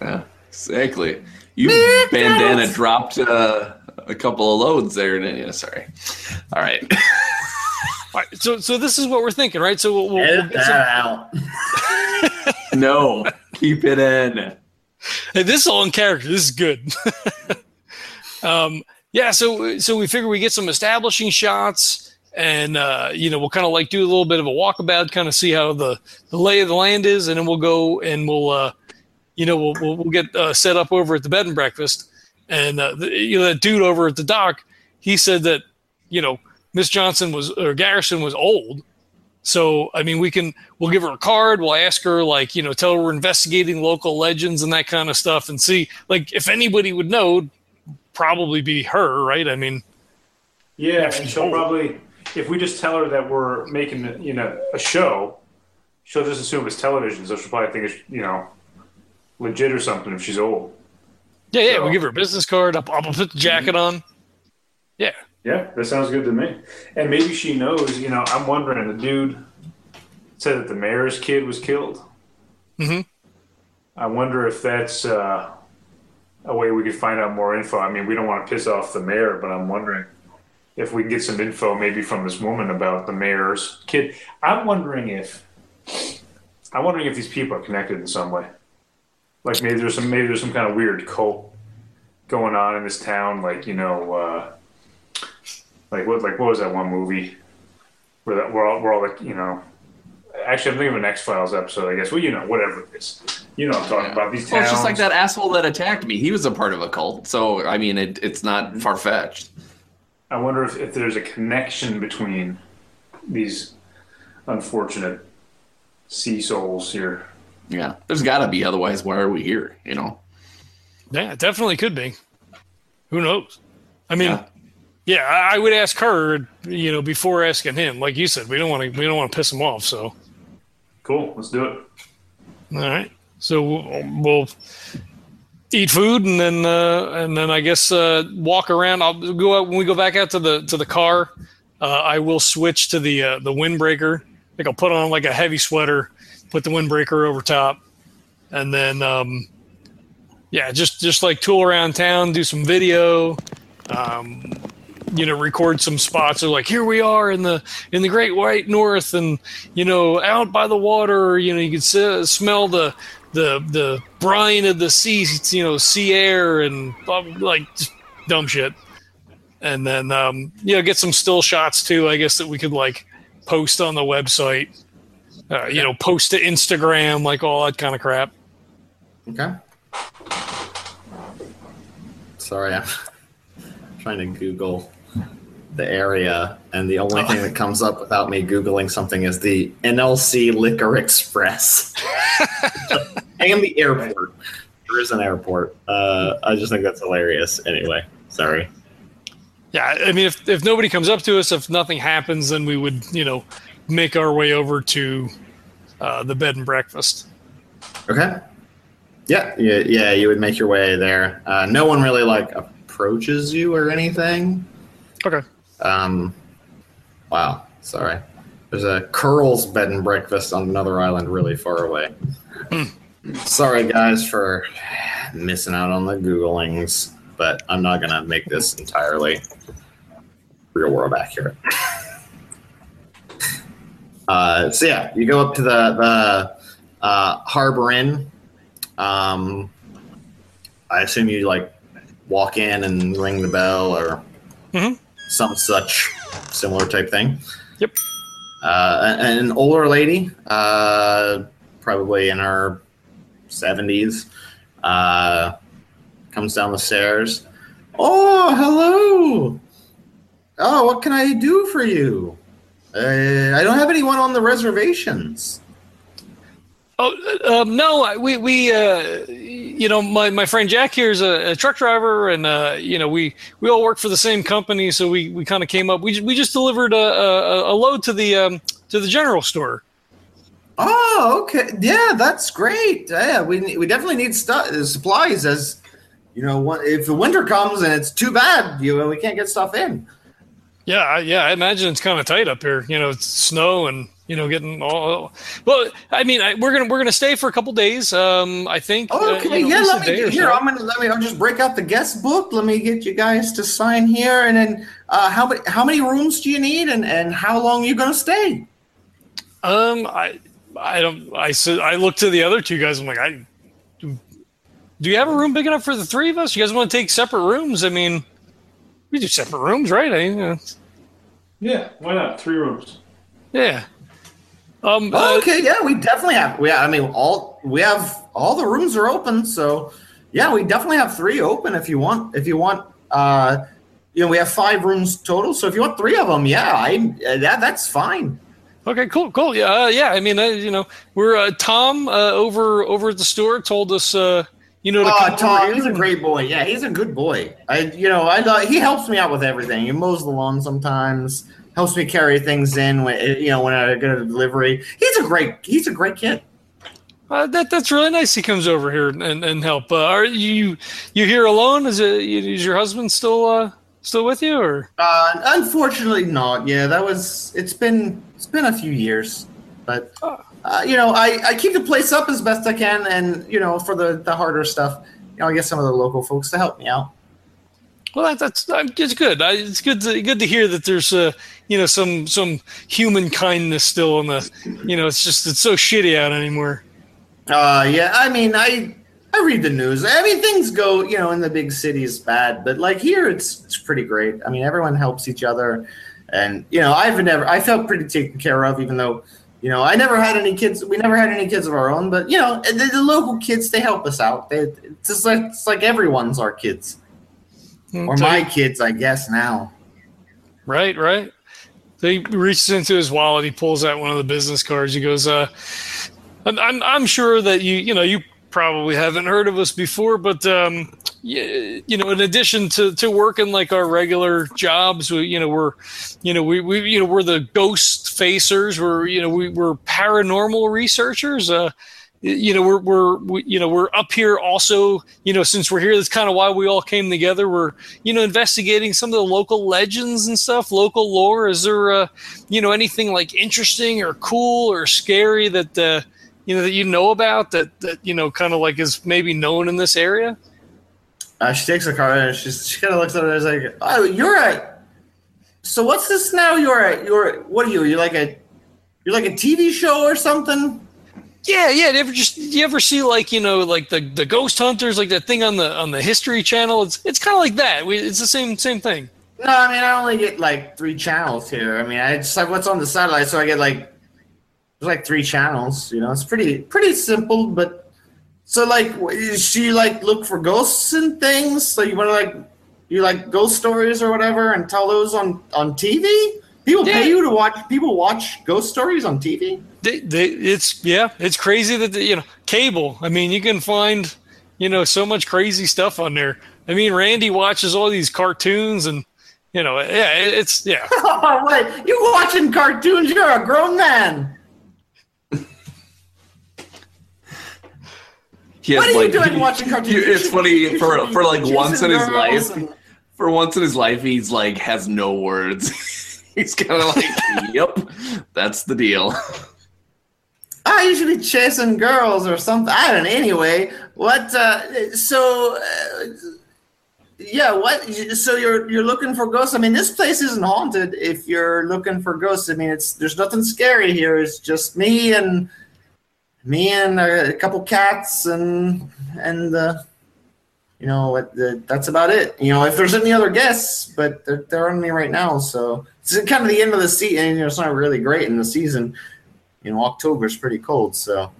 Yeah, exactly. You bandana dropped uh, a couple of loads there, didn't you? Sorry. All right. All right, so so this is what we're thinking, right? So we'll, we'll, we'll get some, that out. no, keep it in. Hey, this is all in character. This is good. um, yeah, so so we figure we get some establishing shots, and uh, you know we'll kind of like do a little bit of a walkabout, kind of see how the the lay of the land is, and then we'll go and we'll uh, you know we'll we'll, we'll get uh, set up over at the bed and breakfast, and uh, the, you know that dude over at the dock, he said that you know Miss Johnson was or Garrison was old. So I mean, we can we'll give her a card. We'll ask her like you know, tell her we're investigating local legends and that kind of stuff, and see like if anybody would know, probably be her, right? I mean, Yeah, and she'll old. probably, if we just tell her that we're making, you know, a show, she'll just assume it's television. So she'll probably think it's, you know, legit or something if she's old. yeah, yeah. So- We'll give her a business card. I'll, I'll put the jacket mm-hmm. on. Yeah, Yeah, that sounds good to me. And maybe she knows, you know, I'm wondering, the dude said that the mayor's kid was killed. Mhm. I wonder if that's uh, a way we could find out more info. I mean, we don't want to piss off the mayor, but I'm wondering if we can get some info maybe from this woman about the mayor's kid. I'm wondering if, I'm wondering if these people are connected in some way. Like maybe there's some maybe there's some kind of weird cult going on in this town. Like you know, uh, like what like what was that one movie where that we're all, where all the you know. Actually, I'm thinking of an X Files episode. I guess. Well, you know, whatever it is. You know, what I'm talking about these towns. Well, it's just like that asshole that attacked me. He was a part of a cult. So, I mean, it, it's not mm-hmm. far fetched. I wonder if, if there's a connection between these unfortunate sea souls here. Yeah, there's got to be. Otherwise, why are we here? You know? Yeah, it definitely could be. Who knows? I mean, Yeah. Yeah, I would ask her, you know, before asking him. Like you said, we don't want to we don't want to piss him off. So, Cool. Let's do it. all right. So we'll, we'll eat food and then uh, and then I guess uh, walk around. I'll go out when we go back out to the to the car. Uh, I will switch to the uh, the windbreaker. I think I'll put on like a heavy sweater, put the windbreaker over top, and then um, yeah, just just like tool around town, do some video, um, you know, record some spots. So like here we are in the in the Great White North, and you know, out by the water. You know, you can s- smell the the the brine of the sea. You know, sea air and like just dumb shit. And then um, you know, get some still shots too. I guess that we could like post on the website. Uh, you know, post to Instagram, like all that kind of crap. Okay. Sorry, I'm trying to Google the area, and the only thing that comes up without me Googling something is the NLC Liquor Express and the airport. There is an airport. Uh, I just think that's hilarious. Anyway, sorry. Yeah, I mean, if if nobody comes up to us, if nothing happens, then we would, you know, make our way over to uh, the bed and breakfast. Okay. Yeah, yeah, yeah. You would make your way there. Uh, no one really like approaches you or anything. Okay. Um, wow. Sorry. There's a Curl's bed and breakfast on another island really far away. Sorry, guys, for missing out on the Googlings, but I'm not going to make this entirely real world accurate. Uh, so, yeah, you go up to the, the uh, Harbor Inn. Um, I assume you like walk in and ring the bell or Mhm. Some such similar type thing. Yep. Uh, an older lady, uh, probably in her 70s, uh, comes down the stairs. Oh, hello. Oh, what can I do for you? Uh, I don't have anyone on the reservations. Oh uh, um, no, we we uh, you know my, my friend Jack here is a, a truck driver, and uh, you know we we all work for the same company, so we, we kind of came up. We we just delivered a, a, a load to the um, to the general store. Oh, okay. Yeah, that's great. Yeah, we we definitely need stuff supplies as you know. If the winter comes and it's too bad, you know, we can't get stuff in. Yeah, I- yeah, I imagine it's kind of tight up here. You know, it's snow and you know getting all. Well, I mean, I, we're gonna we're gonna stay for a couple days. Um, I think. uh, Okay, you know, yeah. Let me or here. so. I'm gonna let me. I'll just break out the guest book. Let me get you guys to sign here, and then uh, how many how many rooms do you need, and and how long are you gonna stay? Um, I, I don't. I said I looked to the other two guys. I'm like, I. Do, do you have a room big enough for the three of us? You guys want to take separate rooms? I mean, we do separate rooms, right? I mean, uh, Yeah, why not? Three rooms. yeah. Um. uh, okay, yeah, we definitely have. Yeah, I mean, all we have all the rooms are open, so yeah, we definitely have three open if you want. If you want, uh, you know, we have five rooms total. So if you want three of them, yeah, I uh, that that's fine. Okay, cool, cool. Yeah, uh, yeah. I mean, uh, you know, we're uh, Tom uh, over over at the store told us, uh, you know, to Oh, Tom, he's a great boy. Yeah, he's a good boy. I, you know, I lo- he helps me out with everything. He mows the lawn sometimes. Helps me carry things in when you know when I get a delivery. He's a great. He's a great kid. Uh, that that's really nice. He comes over here and, and help. Uh, are you you here alone? Is it is your husband still uh, still with you or? Uh, unfortunately, not. Yeah, that was. It's been. It's been a few years, but uh, you know, I, I keep the place up as best I can, and you know, for the the harder stuff, you know, I get some of the local folks to help me out. Well, that, that's uh, it's good. It's good to good to hear that there's uh, you know some some human kindness still in the you know it's just it's so shitty out anymore. Uh, yeah. I mean, I I read the news. I mean, things go, you know, in the big cities bad, but like here, it's it's pretty great. I mean, everyone helps each other, and you know, I've never I felt pretty taken care of, even though. You know, I never had any kids. We never had any kids of our own, but you know, the, the local kids they help us out. They, it's just like it's like everyone's our kids, or So my he- kids, I guess now. Right, right. So he reaches into his wallet. He pulls out one of the business cards. He goes, uh, I'm, I'm, I'm sure that you, you know, you probably haven't heard of us before, but, um, you, you know, in addition to, to working like our regular jobs, we, you know, we're, you know, we, we, you know, we're the ghost facers. We're, you know, we, we're paranormal researchers. Uh, you know we're we're we, you know we're up here also you know since we're here that's kind of why we all came together we're you know investigating some of the local legends and stuff local lore is there uh you know anything like interesting or cool or scary that uh you know that you know about that that you know kind of like is maybe known in this area Uh, she takes a card and she she kind of looks at it and is like, "Oh, you're a. So what's this now? You're a. You're what are you? You're like a. You're like a TV show or something." Yeah yeah you ever just do you ever see like you know like the the ghost hunters like that thing on the on the history channel it's it's kind of like that we, it's the same same thing No, I mean I only get like three channels here. I mean I just like what's on the satellite, so I get like there's like three channels. You know, it's pretty pretty simple. But so like, she like look for ghosts and things? So you want to like you like ghost stories or whatever, and tell those on on TV. People Yeah. pay you to watch. People watch ghost stories on TV. They, they, it's yeah it's crazy that the, you know cable i mean you can find you know so much crazy stuff on there i mean randy watches all these cartoons and you know yeah it- it's yeah Oh wait, you watching cartoons? You're a grown man. He has, What are you like- doing watching cartoons? you- You it's funny for for like once in his life. and- For once in his life, he's like has no words. he's kind of like, "Yep, that's the deal." I usually chasing girls or something. I don't know. Anyway, what? Uh, so, uh, yeah. What? So you're you're looking for ghosts? I mean, this place isn't haunted. If you're looking for ghosts, I mean, it's there's nothing scary here. It's just me and me and a, couple cats and and uh, you know what? That's about it. You know, if there's any other guests, but they're, they're on me right now, so it's kind of the end of the season. You know, it's not really great in the season you know, October is pretty cold, so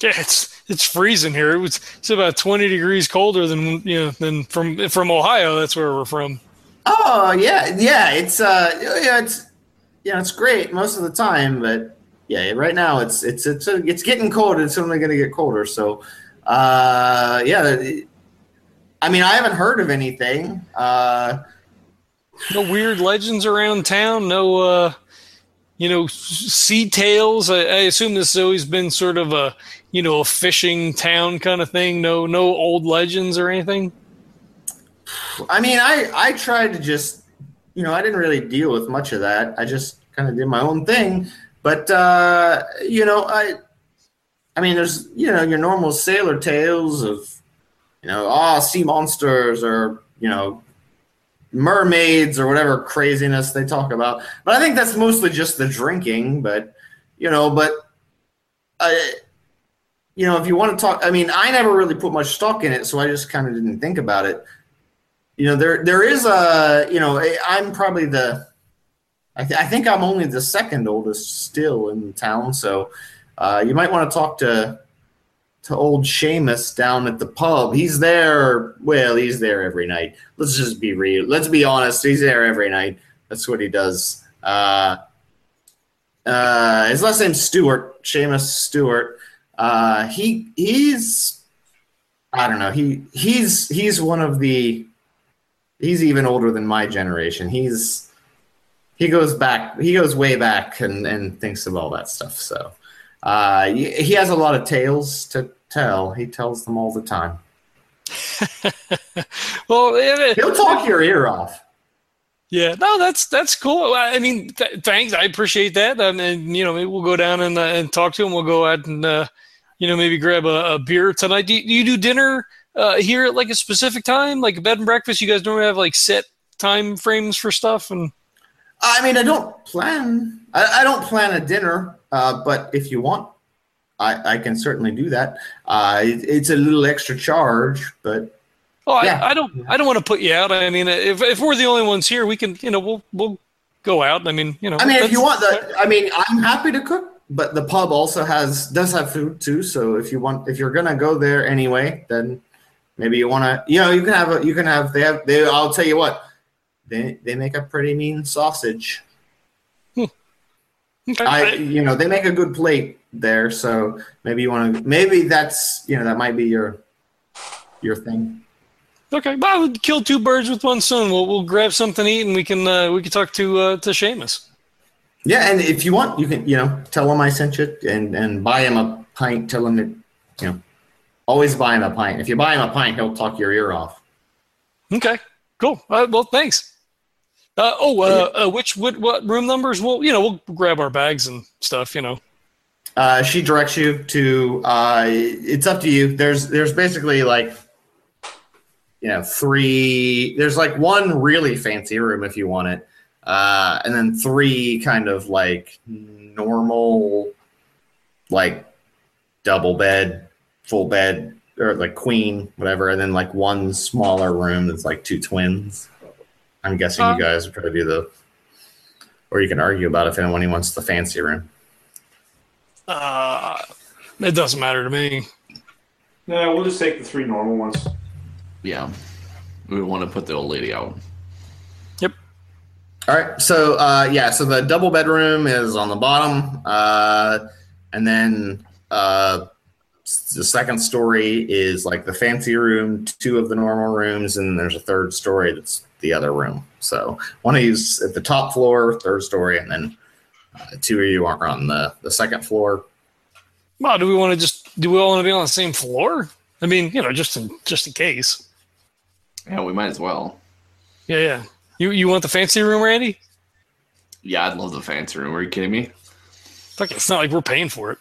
yeah it's it's freezing here it was it's about 20 degrees colder than you know than from from ohio that's where we're from oh yeah, yeah, it's uh, yeah, it's yeah, it's great most of the time, but yeah, right now it's it's it's it's getting cold. It's only going to get colder, so uh, yeah. I mean, I haven't heard of anything. Uh, no weird legends around town no uh you know sea tales I, I assume this has always been sort of a you know a fishing town kind of thing no no old legends or anything I mean, I I tried to just, you know, I didn't really deal with much of that. I just kind of did my own thing. But uh, you know, I, I mean, there's you know your normal sailor tales of, you know, ah, sea monsters or you know, mermaids or whatever craziness they talk about. But I think that's mostly just the drinking. But you know, but I. You know, if you want to talk, I mean, I never really put much stock in it, so I just kind of didn't think about it you know there there is a you know I- i'm probably the I, th- I think i'm only the second oldest still in town so uh, you might want to talk to to old Seamus down at the pub. He's there well he's there every night. Let's just be real let's be honest he's there every night. That's what he does. Uh, uh, his last name's stewart Seamus stewart. Uh, he he's i don't know he he's he's one of the he's even older than my generation. He's he goes back, he goes way back, and and thinks of all that stuff. So uh, he, has a lot of tales to tell. He tells them all the time. well yeah, He'll talk your ear off. Yeah, no, that's that's cool. I I mean, th- thanks. I appreciate that. Um, and you know, maybe we'll go down and uh, and talk to him. We'll go out and uh, you know maybe grab a, a beer tonight. Do you, do you do dinner uh, here at like a specific time, like a bed and breakfast? You guys normally have like set time frames for stuff, and I mean, I don't plan. I, I don't plan a dinner, uh, but if you want, I, I can certainly do that. Uh, it, it's a little extra charge, but oh, Yeah. I, I don't, I don't want to put you out. I mean, if if we're the only ones here, we can, you know, we'll we'll go out. I mean, you know, I mean, if you want the, I mean, I'm happy to cook, but the pub also has does have food too. So if you want, if you're gonna go there anyway, then maybe you want to, you know, you can have a, you can have they have they. I'll tell you what, they they make a pretty mean sausage. I, you know, they make a good plate there. So maybe you want to, maybe that's, you know, that might be your your thing. Okay, well, I would kill two birds with one stone. We'll we'll grab something to eat, and we can uh, we can talk to uh, to Seamus. Yeah, and if you want, you can, you know, tell him I sent you and and buy him a pint. Tell him that, you know, always buy him a pint. If you buy him a pint, he'll talk your ear off. Okay, cool. Well, thanks. Uh, oh, uh, uh, which what what room numbers? Well, you know, we'll grab our bags and stuff. You know. Uh, she directs you to. Uh, it's up to you. There's there's basically like, you know, three. There's like one really fancy room if you want it, uh, and then three kind of like normal, like double bed, full bed, or like queen, whatever, and then like one smaller room that's like two twins. I'm guessing Uh, you guys would probably do the, or you can argue about if anyone wants the fancy room. Uh, it doesn't matter to me. No, we'll just take the three normal ones. Yeah. We want to put the old lady out. Yep. All right. So uh, yeah, so the double bedroom is on the bottom, uh, and then uh, the second story is like the fancy room, two of the normal rooms, and there's a third story that's the other room. So one of you's at the top floor, third story, and then uh, two of you are on the the second floor. Well, do we want to just do we all want to be on the same floor? I mean, you know, just in just in case. Yeah, we might as well. Yeah, yeah. You you want the fancy room, Randy? Yeah, I'd love the fancy room. Are you kidding me? Fuck, it's not like we're paying for it.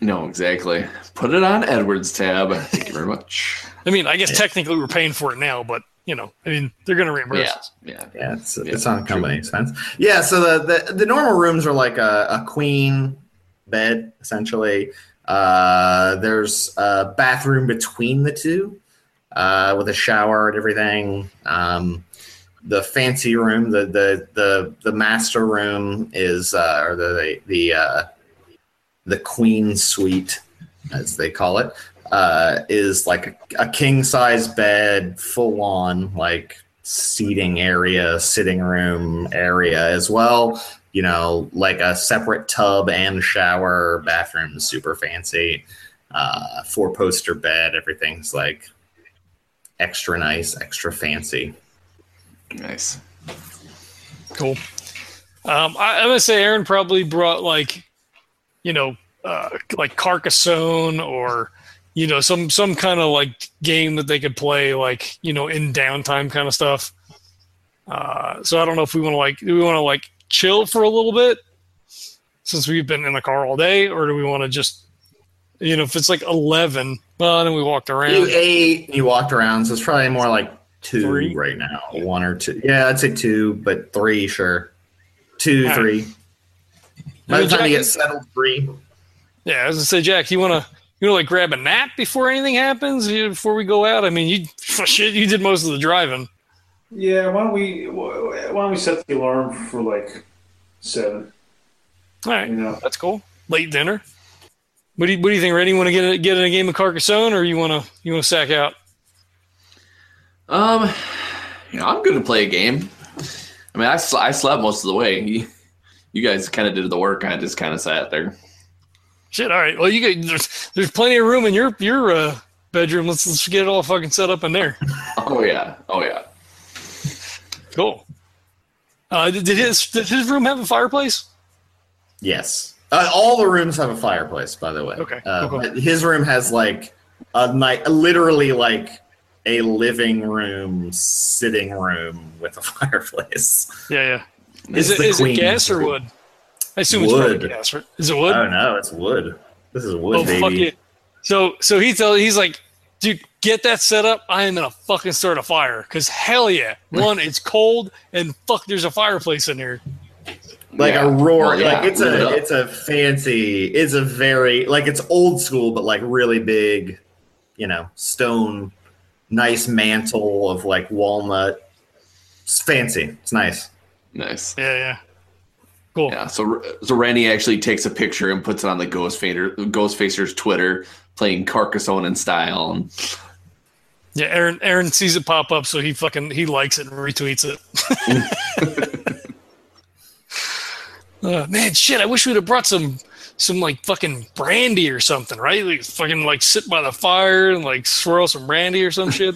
No, exactly. Put it on Edward's tab. Thank you very much. I mean, I guess technically we're paying for it now, but you know, I mean, they're gonna reimburse Yeah, us. yeah. Yeah, it's Yeah, it's on true. company expense. Yeah, so the, the the normal rooms are like a, a queen bed essentially. Uh, there's a bathroom between the two uh, with a shower and everything. Um, the fancy room, the the the the master room is uh, or the the uh, the queen suite as they call it uh, is like a, a king size bed, full on like seating area, sitting room area as well. You know, like a separate tub and shower, bathroom, super fancy, uh, four poster bed. Everything's like extra nice, extra fancy. Nice. Cool. Um, I, I'm gonna say Aaron probably brought like, you know, uh, like Carcassonne or you know some some kind of like game that they could play like you know in downtime kind of stuff. Uh, so I don't know if we want to like do we want to like chill for a little bit since we've been in the car all day, or do we want to just you know if it's like eleven, well then we walked You around. ate, you walked around, so it's probably more like two Three? right now, one or two. Yeah, I'd say two, but three, sure. Two, All right. three. By the time you get settled, three. Yeah, as I say, Jack, you want to you know like grab a nap before anything happens you- before we go out. I mean, you shit, you did most of the driving. Yeah, why don't we why don't we set the alarm for like seven? All right, You know, that's cool. Late dinner. What do you What do you think? Ready? Want to get a, get in a game of Carcassonne, or you want to you want to sack out? Um, you know, I'm good to play a game. I mean, I, sl- I slept most of the way. You, you guys kind of did the work. I just kind of sat there. Shit. All right. Well, you get there's there's plenty of room in your your uh, bedroom. Let's let's get it all fucking set up in there. Oh yeah, oh yeah. Cool. Uh, did, did his did his room have a fireplace? Yes. Uh, all the rooms have a fireplace, by the way. Okay, Uh, cool, cool. His room has like a night, literally like a living room, sitting room with a fireplace. Yeah, yeah. Is It's it it gas or room. wood? I assume it's Wood. gas. Right? Is it wood? I don't know. it's wood. This is wood, oh baby. fuck it. So so he tell he's like, dude, get that set up. I am gonna fucking start a fire. Cause hell yeah, one, it's cold, and fuck, there's a fireplace in here. like Yeah. a roar. Well, yeah, like it's light it a it's a fancy. It's a very like it's old school, but like really big. You know, stone, nice mantle of like walnut. It's fancy. It's nice. Nice. Yeah, yeah. Cool. Yeah. So so Randy actually takes a picture and puts it on the Ghost Fader Ghost Facer's Twitter, playing Carcassonne in style. And Yeah, Aaron Aaron sees it pop up, so he fucking he likes it and retweets it. uh, man, shit! I wish we'd have brought some some like fucking brandy or something, right? Like fucking like sit by the fire and like swirl some brandy or some shit.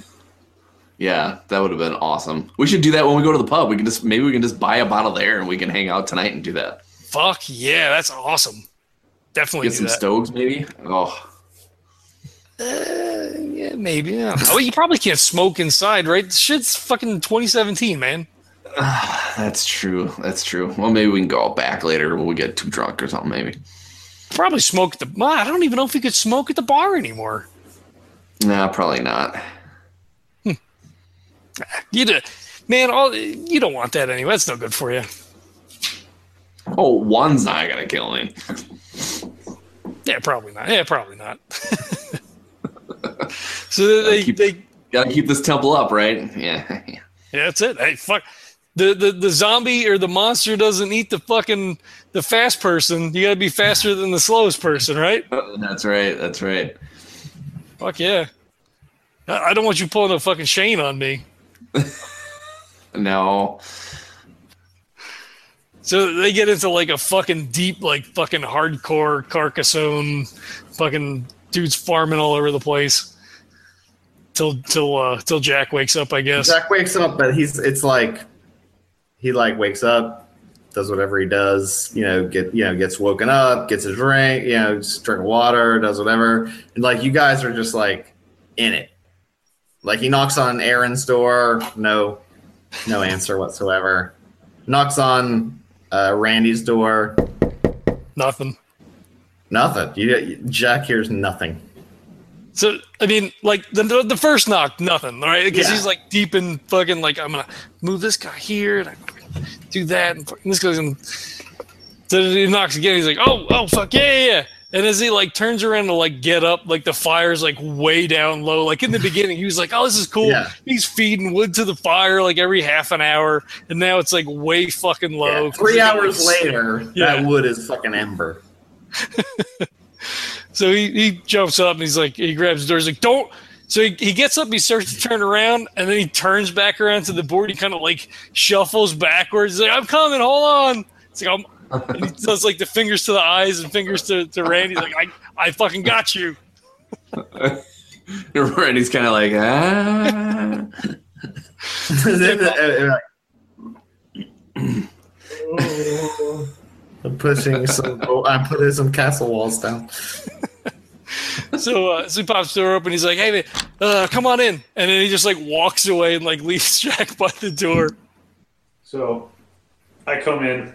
Yeah, that would have been awesome. We should do that when we go to the pub. We can just maybe we can just buy a bottle there and we can hang out tonight and do that. Fuck yeah, that's awesome. Definitely Get some that. stoves maybe. Oh, Uh, yeah, maybe. Yeah. Oh, you probably can't smoke inside, right? Shit's fucking 2017, man. that's true. That's true. Well, maybe we can go back later when we get too drunk or something. Maybe. Probably smoke at the. I don't even know if we could smoke at the bar anymore. Nah, probably not. You do, man. All you don't want that anyway. That's no good for you. Oh, one's not gonna kill me. Yeah, probably not. Yeah, probably not. so they, keep- they, Gotta keep this temple up, right? Yeah. yeah, that's it. Hey, fuck. The, the the zombie or the monster doesn't eat the fucking the fast person. You gotta be faster than the slowest person, right? that's right. That's right. Fuck yeah. I I don't want you pulling a fucking Shane on me. No. So they get into like a fucking deep, like fucking hardcore Carcassonne, fucking dudes farming all over the place. Till till uh till Jack wakes up, I guess. Jack wakes up, but he's it's like he like wakes up, does whatever he does, you know, get you know, gets woken up, gets a drink, you know, just drink water, does whatever. And like you guys are just like in it. Like he knocks on Aaron's door, no no answer whatsoever. Knocks on uh, Randy's door, Nothing. nothing. You, Jack hears nothing. So I mean, like the the, the first knock, nothing, right? Because Yeah. he's like deep in fucking like I'm gonna move this guy here and I do that, and this guy's gonna. So he knocks again. He's like, oh, oh, fuck, yeah, yeah, yeah. And as he like turns around to like get up, like the fire's like way down low. Like in the beginning, he was like, "Oh, this is cool." Yeah. He's feeding wood to the fire like every half an hour, and now it's like way fucking low. Yeah, Three hours later, Yeah. that wood is fucking ember. So he, he jumps up and he's like, he grabs the door. He's like, don't. So he, he gets up, he starts to turn around, and then he turns back around to the board. He kind of like shuffles backwards. He's like, I'm coming, hold on. It's like, I'm, and he does like the fingers to the eyes and fingers to, to Randy. He's like, I, I fucking got you. Randy's kind of like, ah. Then the- uh, like, I'm pushing some. I'm putting some castle walls down. So, uh, so he pops the door open. He's like, hey, man, uh, come on in. And then he just like walks away and like leaves Jack by the door. So I come in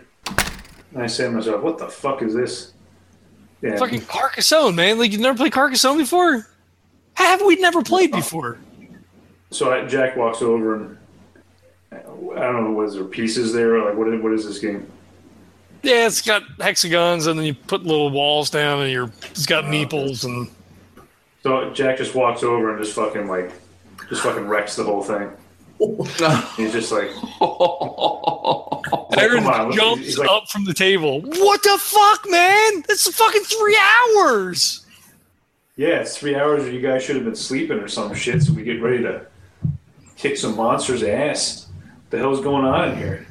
and I say to myself, what the fuck is this? Yeah. Fucking Carcassonne, man. Like, you've never played Carcassonne before? Have we never played before? So I, Jack walks over and I don't know, was there pieces there? Like, what is, what is this game? Yeah, it's got hexagons, and then you put little walls down, and you're it's got oh, meeples, and So Jack just walks over and just fucking like, just fucking wrecks the whole thing. He's just like, Aaron jumps like- up from the table. What the fuck, man? That's fucking three hours. yeah, it's three hours, you guys should have been sleeping or some shit, so we get ready to kick some monster's ass. What the hell's going on here?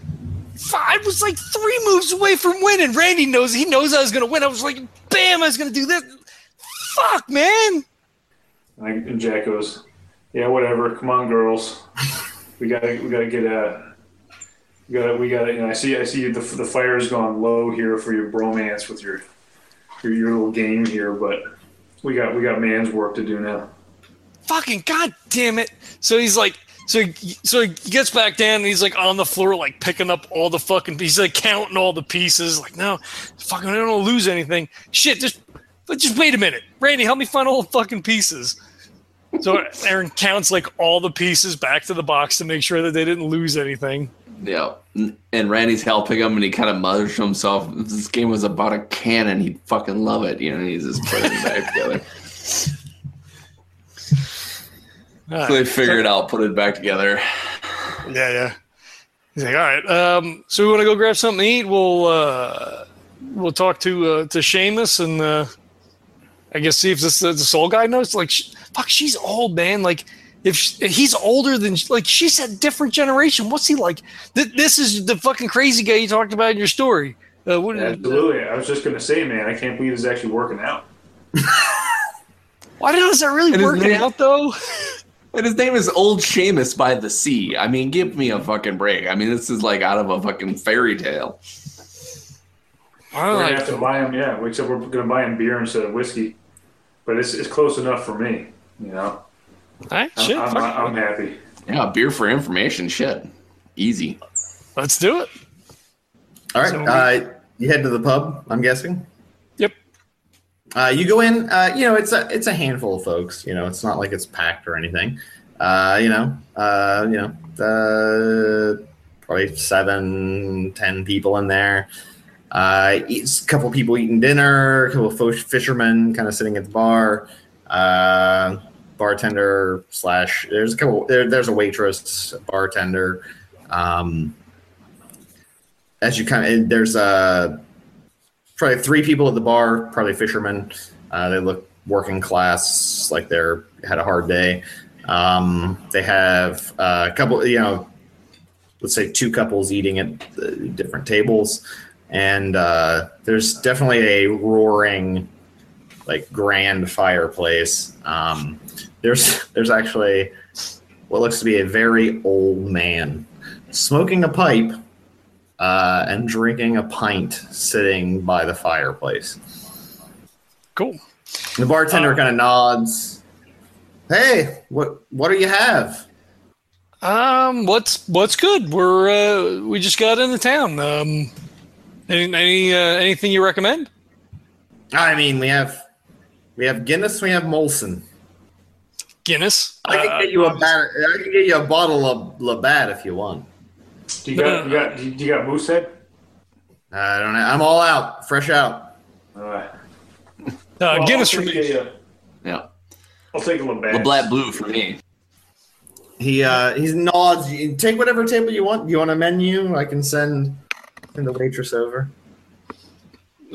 I was like three moves away from winning. Randy knows he knows I was gonna win. I was like, bam, I was gonna do this. Fuck, man. And Jack goes, "Yeah, whatever. Come on, girls. We gotta, we gotta get a, we gotta, we gotta." And I see, I see the the fire's gone low here for your bromance with your, your, your little game here, but we got, we got man's work to do now. Fucking god damn it. So he's like, so he, so he gets back down and he's like on the floor, like picking up all the fucking pieces, like counting all the pieces. Like, no, fucking, I don't lose anything. Shit, just, but just wait a minute. Randy, help me find all the fucking pieces. So Aaron counts like all the pieces back to the box to make sure that they didn't lose anything. Yeah. And Randy's helping him and he kind of mutters to himself, if this game was about a cannon, he'd fucking love it. You know, he's just putting it back together. So they figure it out, put it back together. Yeah, yeah. He's like, all right. Um, so we want to go grab something to eat. We'll uh, we'll talk to uh, to Seamus and uh, I guess see if this the soul guy knows. Like, sh- fuck, she's old, man. Like, if, sh if he's older than like she's a different generation. What's he like? Th- this is the fucking crazy guy you talked about in your story. Uh, what, Absolutely. I was just gonna say, man, I can't believe he's actually working out. why does that really And his working name- out though? And his name is Old Seamus by the Sea. I mean, give me a fucking break. I mean, this is like out of a fucking fairy tale. I We're don't gonna like have to buy him. Yeah, except we're gonna buy him beer instead of whiskey. But it's it's close enough for me. You know, All right, I'm, I'm, fuck it. I'm happy. Yeah, beer for information. Shit. Easy. let's do it. All right. So uh, you head to the pub. I'm guessing. Yep. Uh, you go in. Uh, you know, it's a it's a handful of folks. You know, it's not like it's packed or anything. Uh, you know, uh, you know, uh, probably seven, ten people in there. Uh, it's a couple people eating dinner. A couple of fishermen kind of sitting at the bar. Uh, bartender slash. There's a couple. There, there's a waitress, a bartender. Um, as you kind of there's uh probably three people at the bar probably fishermen uh, they look working class like they're had a hard day um, they have uh, a couple you know let's say two couples eating at different tables and uh, there's definitely a roaring like grand fireplace um, there's there's actually what looks to be a very old man smoking a pipe uh, and drinking a pint sitting by the fireplace. Cool. The bartender Uh, kind of nods. Hey, what what do you have? Um, what's what's good? We're uh, we just got into town. Um, any any uh, anything you recommend? I mean, we have we have Guinness, we have Molson. Guinness. I can Uh, get you a bat- I can get you a bottle of Labatt if you want. Do you got you got do you got Moosehead? I don't know. I'm all out, fresh out. All right. uh, Well, Guinness I'll for take me. A, uh, Yeah. I'll take a Labatt. The black blue for me. He uh he nods. Take whatever table you want. You want a menu? I can send send the waitress over.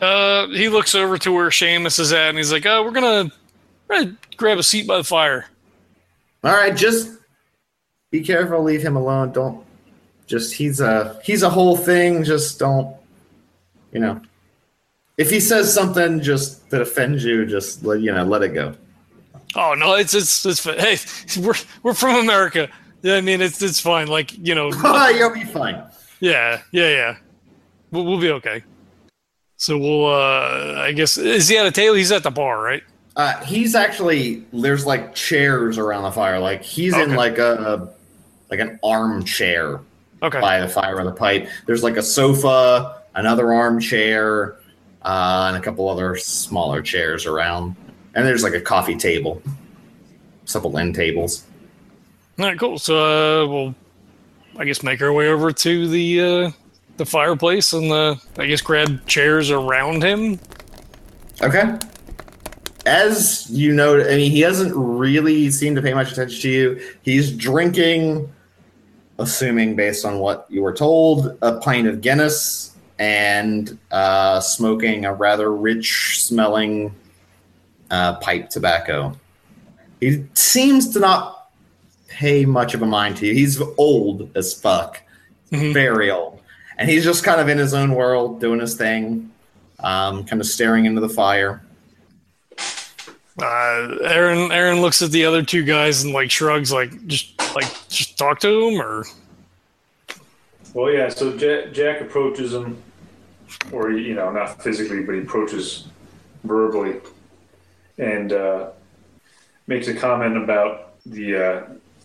Uh, he looks over to where Seamus is at, and he's like, "Oh, we're gonna, we're gonna grab a seat by the fire." All right, just be careful. Leave him alone. Don't just he's a he's a whole thing. Just don't you know. If he says something just that offends you, just let you know let it go. Oh no, it's it's it's hey, we're we're from America. Yeah, I mean it's it's fine. Like you know, You'll be fine. yeah, yeah, yeah. We'll, we'll be okay. So we'll, uh, I guess, is he at a table? He's at the bar, right? Uh, he's actually there's like chairs around the fire. Like he's in like a like an armchair Okay. by the fire with the pipe. There's like a sofa, another armchair, uh, and a couple other smaller chairs around. And there's like a coffee table, a couple end tables. All right, cool. So uh, we'll, I guess, make our way over to the uh, the fireplace and uh, I guess grab chairs around him. Okay. As you know, I mean, he doesn't really seem to pay much attention to you. He's drinking, assuming based on what you were told, a pint of Guinness and uh, smoking a rather rich smelling uh, pipe tobacco. He seems to not pay much of a mind to you. He's old as fuck, Mhm. very old. And he's just kind of in his own world, doing his thing, um, kind of staring into the fire. Uh, Aaron Aaron looks at the other two guys and like shrugs, like just like just talk to him or Well, yeah. So Jack, Jack approaches him, or you know, not physically, but he approaches verbally, and uh, makes a comment about the, uh,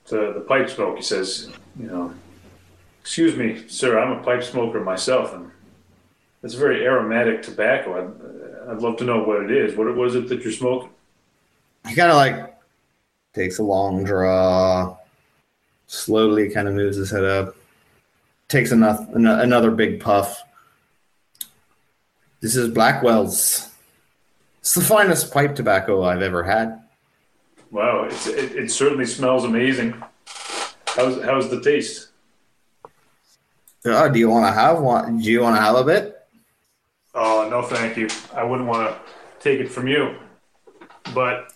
the the pipe smoke. He says, you know, excuse me, sir, I'm a pipe smoker myself, and it's very aromatic tobacco. I'd, I'd love to know what it is. What, is it that you're smoking? He kind of like takes a long draw, slowly kind of moves his head up, takes another another big puff. This is Blackwell's. It's the finest pipe tobacco I've ever had. Wow, it's, it, it certainly smells amazing. How's how's the taste? Uh, do you want to have one? Do you want to have a bit? Oh no, thank you. I wouldn't want to take it from you, but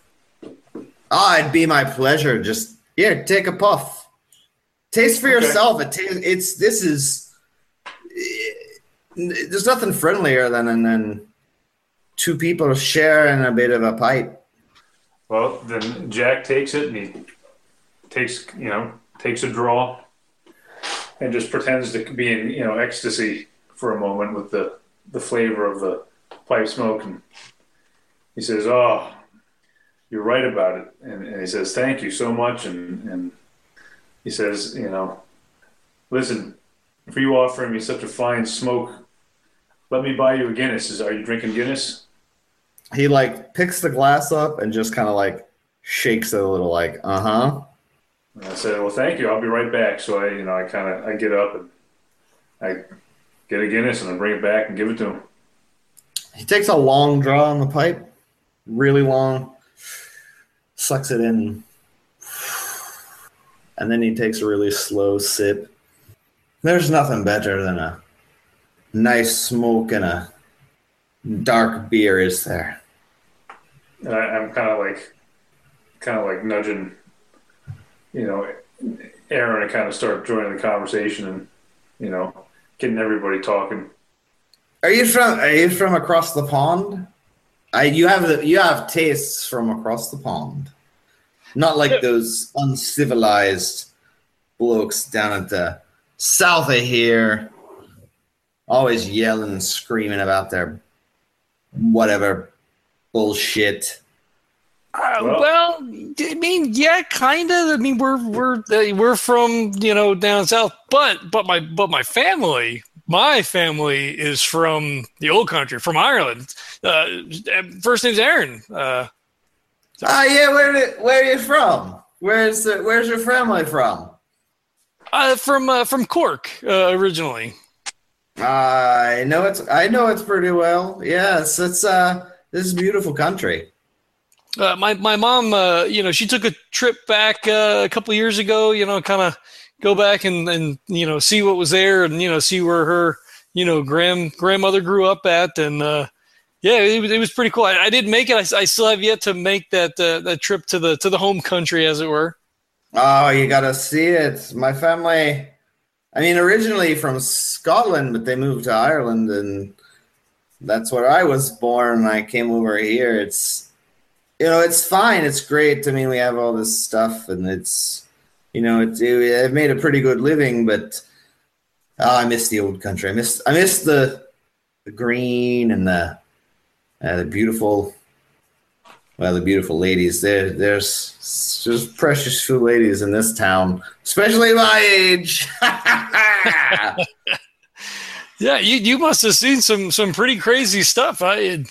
Ah, it'd be my pleasure. Just here, take a puff. Taste for Okay. yourself. It tastes. It's this is. eh, There's nothing friendlier than than two people sharing a bit of a pipe. well, then Jack takes it and he takes you know takes a draw and just pretends to be in you know ecstasy for a moment with the the flavor of the pipe smoke and he says, "Oh, you're right about it," and, and he says, "Thank you so much," and and he says, "You know, listen, for you offering me such a fine smoke, let me buy you a Guinness. Is are you drinking Guinness?" He like picks the glass up and just kind of like shakes it a little, like uh huh. And I said, "Well, thank you. I'll be right back." So I, you know, I kind of I get up and I get a Guinness and I bring it back and give it to him. He takes a long draw on the pipe, really long, sucks it in, and then he takes a really slow sip. There's nothing better than a nice smoke and a dark beer, is there? And I, I'm kind of like, kind of like nudging, you know, Aaron to kind of start joining the conversation and, you know, getting everybody talking. Are you from? Are you from across the pond? I you have the you have tastes from across the pond, not like those uncivilized blokes down at the south of here, always yelling and screaming about their whatever bullshit. Uh, Well- well, I mean, yeah, kind of. I mean, we're we're uh, we're from you know down south, but but my but my family, my family is from the old country, from Ireland. Uh, first name's Aaron. Uh, Ah, yeah. Where where are you from? Where's the, where's your family from? uh, from uh, from Cork uh, originally. I know it's I know it's pretty well. Yes, it's uh this is a beautiful country. Uh, my my mom, uh, you know, she took a trip back uh, a couple years ago. You know, kind of go back and and you know see what was there, and you know see where her you know grand grandmother grew up at, and uh, yeah, it was, it was pretty cool. I, I didn't make it. I, I, still have yet to make that uh, that trip to the to the home country, as it were. Oh, you gotta see it. My family, I mean, originally from Scotland, but they moved to Ireland, and that's where I was born. I came over here. It's, you know, it's fine. It's great. I mean, we have all this stuff, and it's, you know, it's, it, I've made a pretty good living, but oh, I miss the old country. I miss, I miss the, the green and the, uh, the beautiful well, the beautiful ladies. There, there's just precious few ladies in this town, especially my age. Yeah, you you must have seen some some pretty crazy stuff. I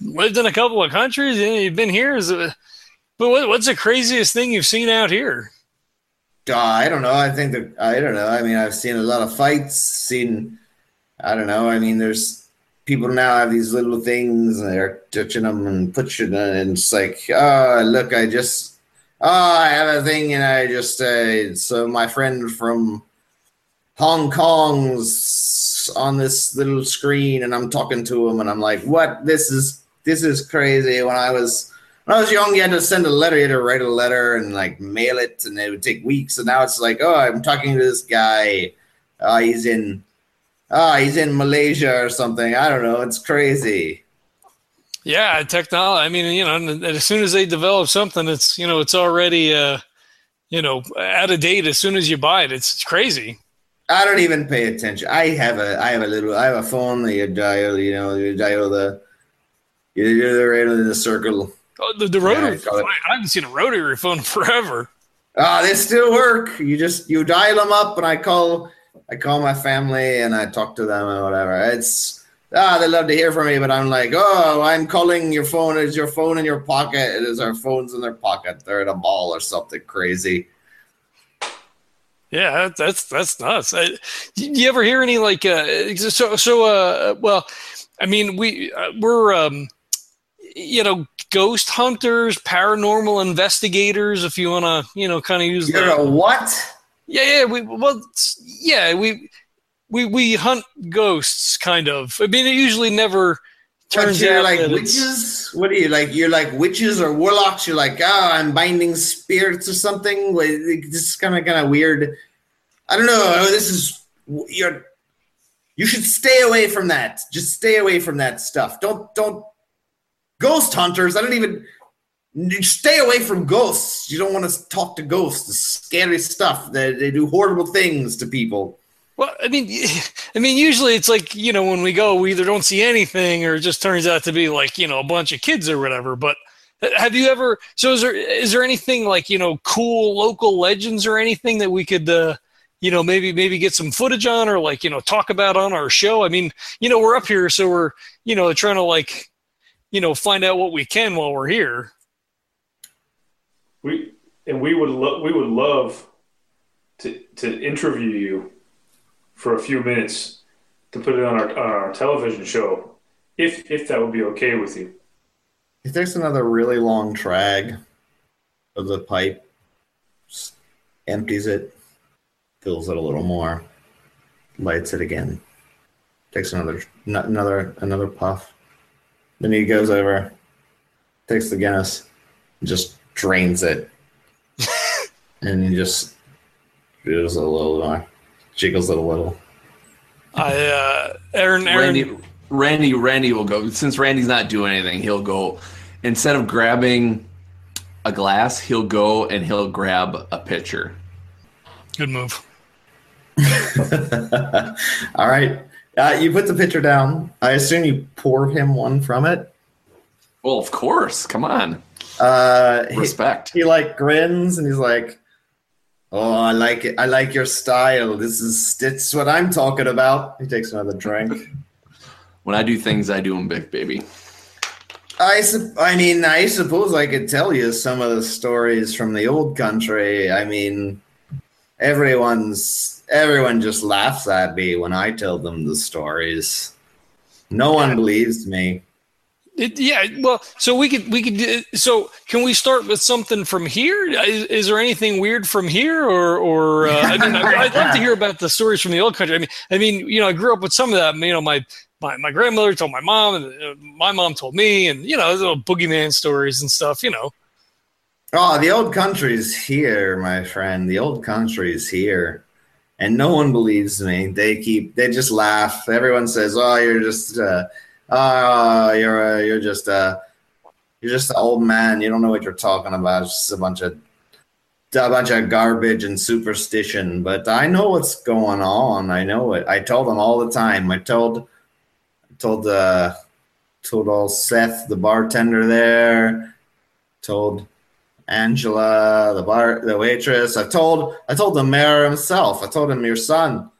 lived in a couple of countries, you've been here. But what, what's the craziest thing you've seen out here? Uh, I don't know. I think that I don't know. I mean, I've seen a lot of fights. Seen, I don't know. I mean, there's people now have these little things and they're touching them and pushing it, and it's like, oh, look, I just, oh, I have a thing, and I just, uh, so my friend from Hong Kong's on this little screen, and I'm talking to him, and I'm like, what? This is this is crazy. When I was when I was young, you had to send a letter, you had to write a letter and like mail it, and it would take weeks. And now it's like, oh, I'm talking to this guy. Uh, he's in, ah, he's in Malaysia or something. I don't know. It's crazy. Yeah, technology. I mean, you know, as soon as they develop something, it's you know, it's already uh, you know, out of date. As soon as you buy it, it's, it's crazy. I don't even pay attention. I have a, I have a little, I have a phone that you dial, you know, you dial the, you do the right in the circle. Oh, the, the rotary. I call I haven't seen a rotary phone forever. Ah, they still work. You just you dial them up, and I call I call my family and I talk to them and whatever. It's ah, they love to hear from me, but I'm like, oh, I'm calling your phone. Is your phone in your pocket? It is our phones in their pocket. They're at a mall or something crazy. Yeah, that's that's nuts. I, you ever hear any like uh, so so? Uh, well, I mean, we uh, we're um, you know ghost hunters, paranormal investigators. If you want to, you know, kind of use You're the, a what? yeah, yeah. We well, yeah, we we we hunt ghosts, kind of. I mean, it usually never turns out like witches? What are you like? You're like witches or warlocks? You're like, oh, I'm binding spirits or something. This is kind of kind of weird. I don't know. Oh, this is you're. You should stay away from that. Just stay away from that stuff. Don't don't. Ghost hunters. I don't even. Stay away from ghosts. You don't want to talk to ghosts. It's scary stuff. They, they do horrible things to people. Well, I mean, I mean, usually it's like you know when we go, we either don't see anything or it just turns out to be like you know a bunch of kids or whatever. But have you ever? So is there is there anything like you know cool local legends or anything that we could uh, you know maybe maybe get some footage on or like you know talk about on our show? I mean, you know we're up here, so we're you know trying to like you know find out what we can while we're here. We and we would lo- we would love to to interview you for a few minutes to put it on our on our television show, if if that would be okay with you. He takes another really long drag of the pipe, empties it, fills it a little more, lights it again, takes another another another puff. Then he goes over, takes the Guinness, just drains it, and he just does a little more, jiggles it a little. I uh, Aaron Aaron Randy, Randy, Randy will go. Since Randy's not doing anything, he'll go. Instead of grabbing a glass, he'll go and he'll grab a pitcher. good move. All right. Uh, you put the pitcher down. I assume you pour him one from it. Well, of course. Come on, Uh, he, respect. he like grins and he's like, "Oh, I like it. I like your style. This is this what I'm talking about." He takes another drink. When I do things, I do them big, baby. I sup- I mean, I suppose I could tell you some of the stories from the old country. I mean, everyone's everyone just laughs at me when I tell them the stories. No one believes me. It, yeah, well, so we could we could so can we start with something from here? Is, is there anything weird from here, or or uh, I mean, I, I'd love to hear about the stories from the old country. I mean, I mean, you know, I grew up with some of that. You know, my my, my grandmother told my mom, and uh, my mom told me, and you know, little boogeyman stories and stuff. You know, Oh, the old country's here, my friend. The old country's here. And no one believes me. They keep they just laugh. Everyone says, "Oh, you're just uh oh, you're uh, you're just uh you're just an old man. You don't know what you're talking about. It's just a bunch of a bunch of garbage and superstition." But I know what's going on. I know it. I told them all the time. I told told uh told old Seth, the bartender there, told Angela, the bar, the waitress. I told, I told the mayor himself. I told him, your son,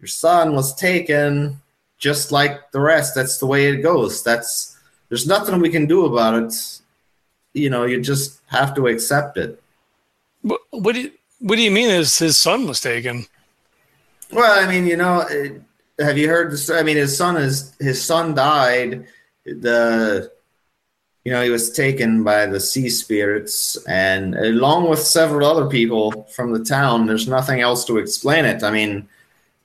your son was taken, just like the rest. That's the way it goes. That's there's nothing we can do about it. You know, you just have to accept it. what what do you, what do you mean? His his son was taken? Well, I mean, you know, it, have you heard this? I mean, his son is his son died. The you know he was taken by the sea spirits, and along with several other people from the town. There's nothing else to explain it. I mean,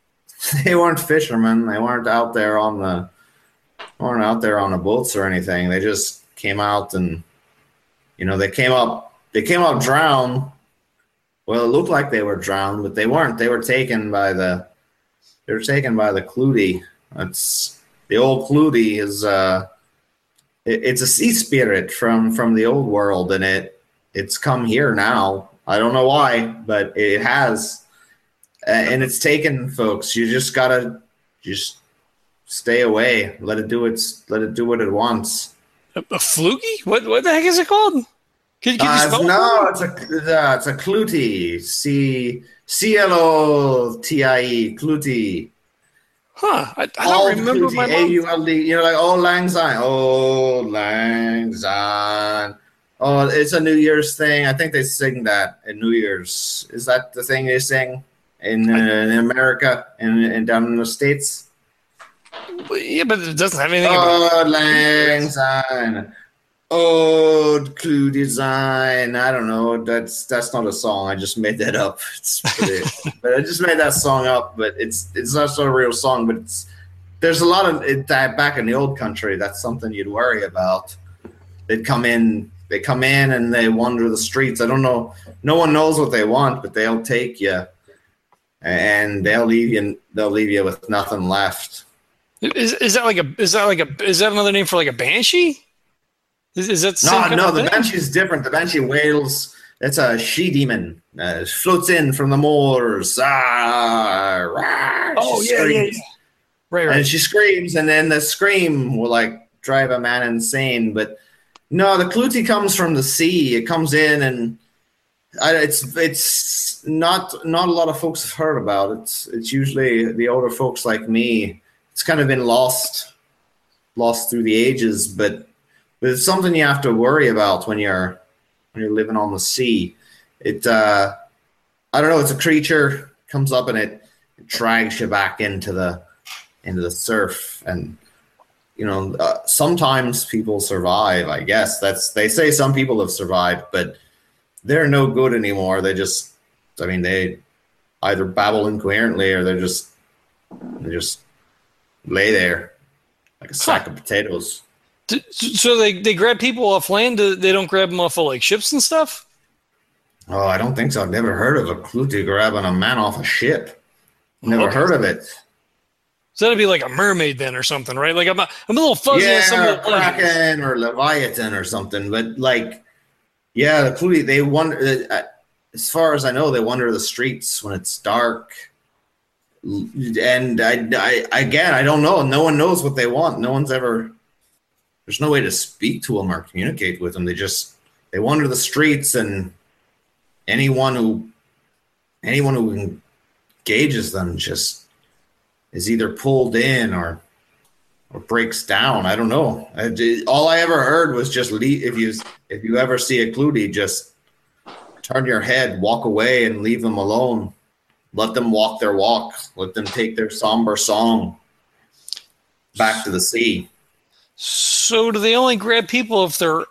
they weren't fishermen. They weren't out there on the weren't out there on the boats or anything. They just came out and you know they came up they came up drowned well, it looked like they were drowned, but they weren't. They were taken by the they were taken by the Clutie. That's the old Clutie is uh it, it's a sea spirit from from the old world and it it's come here now. I don't know why, but it has. Uh, and it's taken folks. You just got to just stay away. Let it do its let it do what it wants. A, a fluky? What what the heck is it called? Can, can you Uh, no, it's a uh, it's a Clutie. C C L O T I E Clutie. Huh? I, I don't remember my mom. A-U-L-D. You're like, oh, Lang Syne. Oh, Lang Syne. Oh, it's a New Year's thing. I think they sing that in New Year's. Is that the thing they sing in, uh, in America and, and down in the States? Yeah, but it doesn't have anything. about Oh, Lang Syne. Oh, old Clue Design. I don't know. That's that's not a song. I just made that up. It's pretty, but I just made that song up. But it's it's not a real song. But it's there's a lot of it, that back in the old country. That's something you'd worry about. They'd come in. They come in and they wander the streets. I don't know. No one knows what they want, but they'll take you, and they'll leave you. They'll leave you with nothing left. Is is that like a is that like a is that another name for like a banshee? Is, is that No, no, the thing? banshee is different. The banshee wails. It's a she demon. Uh, floats in from the moors. Ah, rah, Oh yeah, yeah, yeah. Right, right. And she screams, and then the scream will like drive a man insane. But no, the Clutie comes from the sea. It comes in, and I, it's it's not not a lot of folks have heard about it. It's it's usually the older folks like me. It's kind of been lost, lost through the ages. But but it's something you have to worry about when you're when you're living on the sea. It uh, I don't know. It's a creature comes up and it, it drags you back into the into the surf and you know uh, sometimes people survive i guess that's they say some people have survived but they're no good anymore they just i mean they either babble incoherently or they're just they just lay there like a sack of potatoes So they they grab people off land. They don't grab them off of like ships and stuff. oh i don't think so i've never heard of a clutie grabbing a man off a ship never Okay. heard of it So that'd be like a mermaid then or something, right? Like I'm a, I'm a little fuzzy some yeah, of the legends. Kraken or Leviathan or something. But like, yeah, the Clutie, they wander. Uh, as far as I know, they wander the streets when it's dark. And I, I, again, I don't know. No one knows what they want. No one's ever. There's no way to speak to them or communicate with them. They just they wander the streets, and anyone who, anyone who engages them just is either pulled in or or breaks down. I don't know. I, all I ever heard was just leave, if you if you ever see a Clutie, just turn your head, walk away, and leave them alone. Let them walk their walk. Let them take their somber song back to the sea. So do they only grab people if they're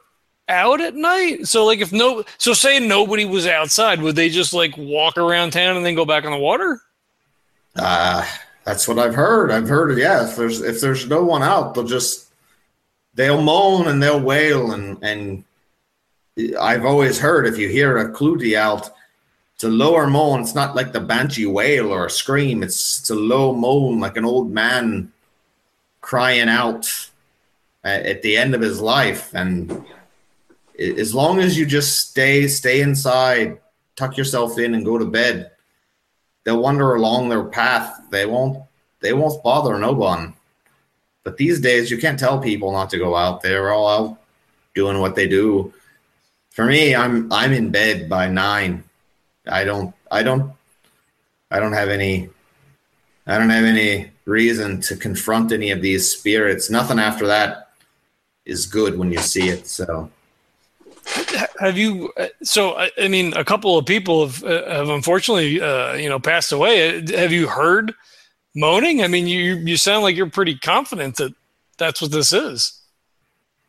out at night? So like if no, so say nobody was outside, would they just like walk around town and then go back on the water? Uh, that's what I've heard. I've heard, yeah. If there's if there's no one out, they'll just they'll moan and they'll wail and and I've always heard if you hear a clutie out, it's a lower moan. It's not like the banshee wail or a scream. It's it's a low moan, like an old man crying out at, the end of his life. And as long as you just stay stay inside, tuck yourself in, and go to bed, they'll wander along their path. They won't they won't bother no one. But these days you can't tell people not to go out. They're all out doing what they do. For me, I'm I'm in bed by nine. I don't I don't I don't have any I don't have any reason to confront any of these spirits. Nothing after that is good when you see it. So Have you? uh, So I, mean, a couple of people have uh, have unfortunately, uh, you know, passed away. Uh, Have you heard moaning? I mean, you you sound like you're pretty confident that that's what this is.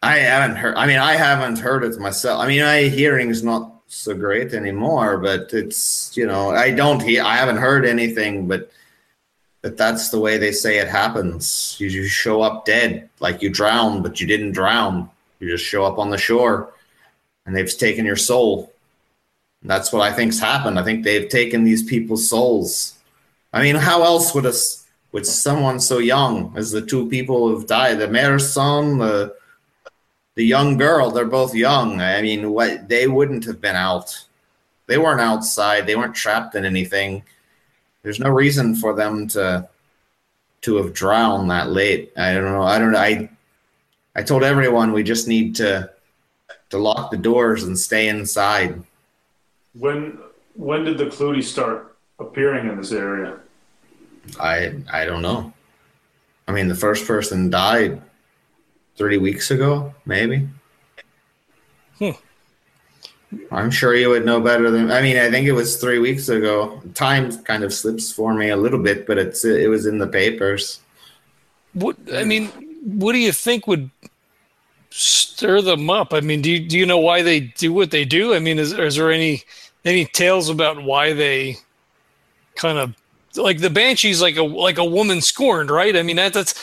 I haven't heard. I mean, I haven't heard it myself. I mean, my hearing's not so great anymore, but it's you know, I don't hear. I haven't heard anything, but but that's the way they say it happens. You just show up dead, like you drowned, but you didn't drown. You just show up on the shore, and they've taken your soul. And that's what I think's happened. I think they've taken these people's souls. I mean, how else would us with someone so young as the two people who've died, the mayor's son, the the young girl they're both young i mean what they wouldn't have been out they weren't outside they weren't trapped in anything there's no reason for them to to have drowned that late. I don't know. I don't know. I i told everyone we just need to to lock the doors and stay inside. When when did the Clutie start appearing in this area? i i don't know. I mean, the first person died three weeks ago, maybe. I'm sure you would know better than. I mean, I think it was three weeks ago. Time kind of slips for me a little bit, but it's it was in the papers. What I mean, what do you think would stir them up? I mean, do you, do you know why they do what they do? I mean, is, is there any any tales about why they kind of like the banshees like a like a woman scorned, right? I mean, that that's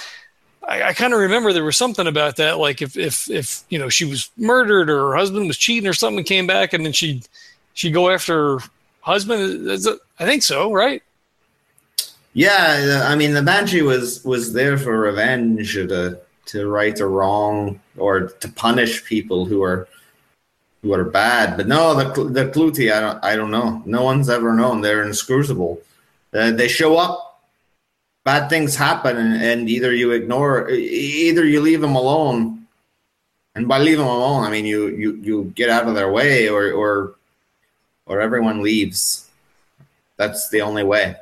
I, I kind of remember there was something about that. Like if if if you know she was murdered or her husband was cheating or something, came back and then she'd, she'd go after her husband. I think so, right? Yeah, I mean, the banshee was was there for revenge, to to right a wrong, or to punish people who are who are bad. But no, the the Clutie, I don't I don't know. No one's ever known. They're inscrutable. Uh, they show up, bad things happen, and, and either you ignore, either you leave them alone, and by leave them alone, I mean you you you get out of their way, or or or everyone leaves. That's the only way.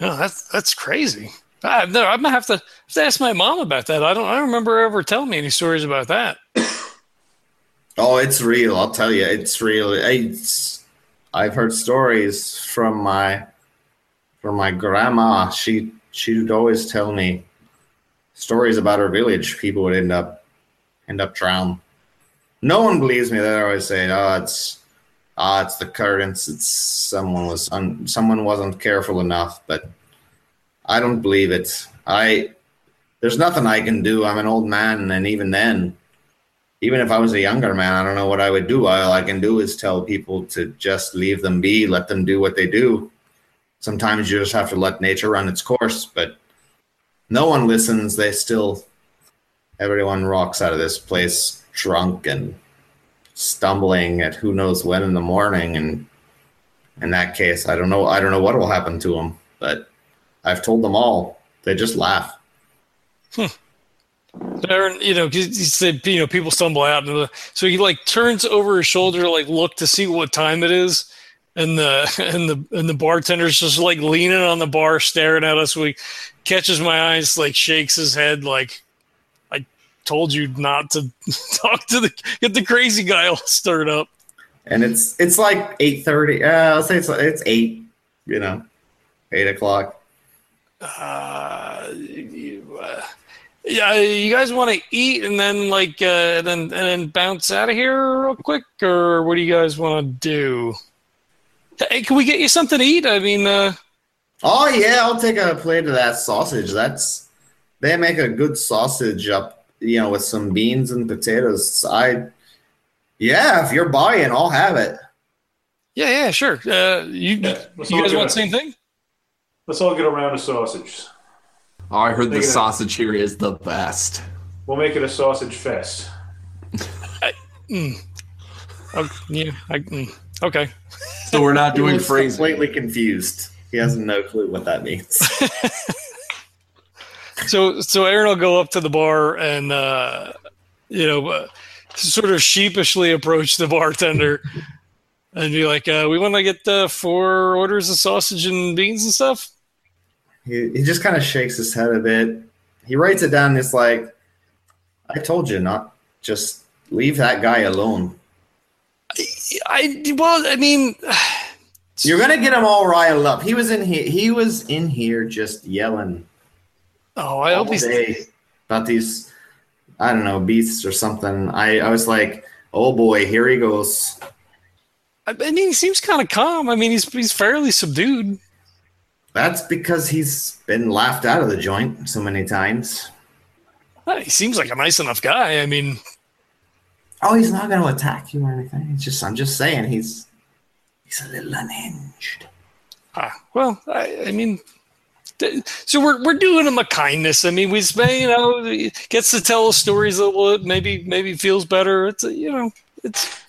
Oh, that's that's crazy. I, no, I'm gonna have to, have to ask my mom about that. I don't. I don't remember her ever telling me any stories about that. Oh, it's real. I'll tell you, it's real. It's, I've heard stories from my from my grandma. She she'd always tell me stories about her village. People would end up end up drowned. No one believes me. They always say, "Oh, it's ah, it's the currents. It's someone was un, someone wasn't careful enough." But I don't believe it. I there's nothing I can do. I'm an old man, and even then, even if I was a younger man, I don't know what I would do. All I can do is tell people to just leave them be, let them do what they do. Sometimes you just have to let nature run its course, but no one listens. They still, everyone rocks out of this place drunk and stumbling at who knows when in the morning. And in that case, I don't know. I don't know what will happen to them, but I've told them all. They just laugh. Hmm. Aaron, you know, he said, you know, people stumble out, so he like turns over his shoulder, like look to see what time it is, and the and the and the bartender's just like leaning on the bar, staring at us. We catches my eyes, like shakes his head, like I told you not to talk to the get the crazy guy all stirred up. and it's it's like eight thirty. Uh, I'll say it's it's eight. You know, eight o'clock. Uh, you, uh, yeah, you guys want to eat and then like uh, then and then bounce out of here real quick, or what do you guys want to do? Hey, can we get you something to eat? I mean, uh, Oh yeah, I'll take a plate of that sausage. That's they make a good sausage up, you know, with some beans and potatoes. I yeah, if you're buying, I'll have it. yeah, yeah, sure. Uh, you Yeah, you guys want the same thing? Let's all get a round of sausage. Oh, I heard the Look at sausage here is the best. We'll make it a sausage fest. Mm. Oh, yeah, I, mm. Okay. So we're not doing He's phrasing. completely confused. He has no clue what that means. So so Aaron will go up to the bar and uh, you know uh, sort of sheepishly approach the bartender and be like, uh, "We want to get uh, four orders of sausage and beans and stuff." he, he just kind of shakes his head a bit. He writes it down. It's like, I told you not. Just leave that guy alone. I well, I mean, You're gonna get him all riled up. He was in here. He was in here just yelling oh, I hope he's. about these, I don't know, beasts or something. I, I was like, oh boy, here he goes. I mean, he seems kind of calm. I mean, he's he's fairly subdued. That's because he's been laughed out of the joint so many times. He seems like a nice enough guy. I mean, Oh, he's not going to attack you or anything. It's just, I'm just saying, he's he's a little unhinged. ah, well, I, I mean. So we're, we're doing him a kindness. I mean, we spend, you know, he gets to tell stories that will maybe maybe feels better. It's a, you know, it's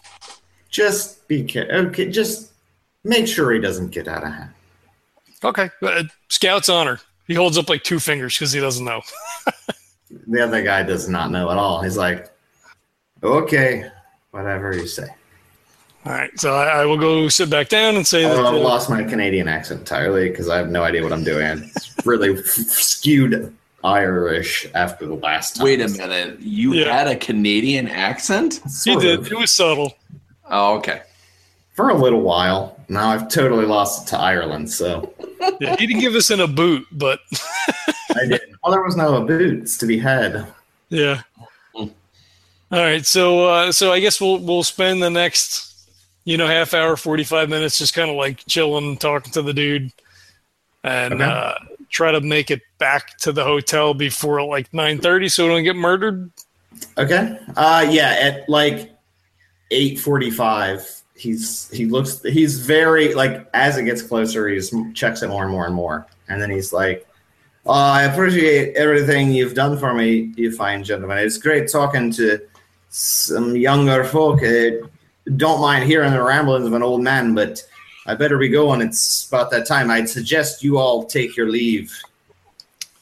Just be careful. Okay, just make sure he doesn't get out of hand. Okay. Uh, Scout's honor. He holds up like two fingers because he doesn't know. The other guy does not know at all. He's like, okay, whatever you say. All right. So I, I will go sit back down and say that. I've uh, lost my Canadian accent entirely because I have no idea what I'm doing. It's really skewed. Irish after the last time. Wait a minute. You Yeah. had a Canadian accent? He did. of. It was subtle. Oh, okay. For a little while. Now I've totally lost it to Ireland, so Yeah, he didn't give us in a boot, but I didn't. Well, there was no boots to be had. yeah. All right, so uh, so I guess we'll we'll spend the next, you know, half hour, forty five minutes, just kind of like chilling, talking to the dude, and Okay. uh, try to make it back to the hotel before like nine thirty, so we don't get murdered. Okay. Uh yeah, at like 8:45, he's he looks he's very like as it gets closer, he's checks it more and more and more. And then he's like, oh, I appreciate everything you've done for me, you fine gentlemen. It's great talking to some younger folk. Uh, don't mind hearing the ramblings of an old man, but I better be going. It's about that time. I'd suggest you all take your leave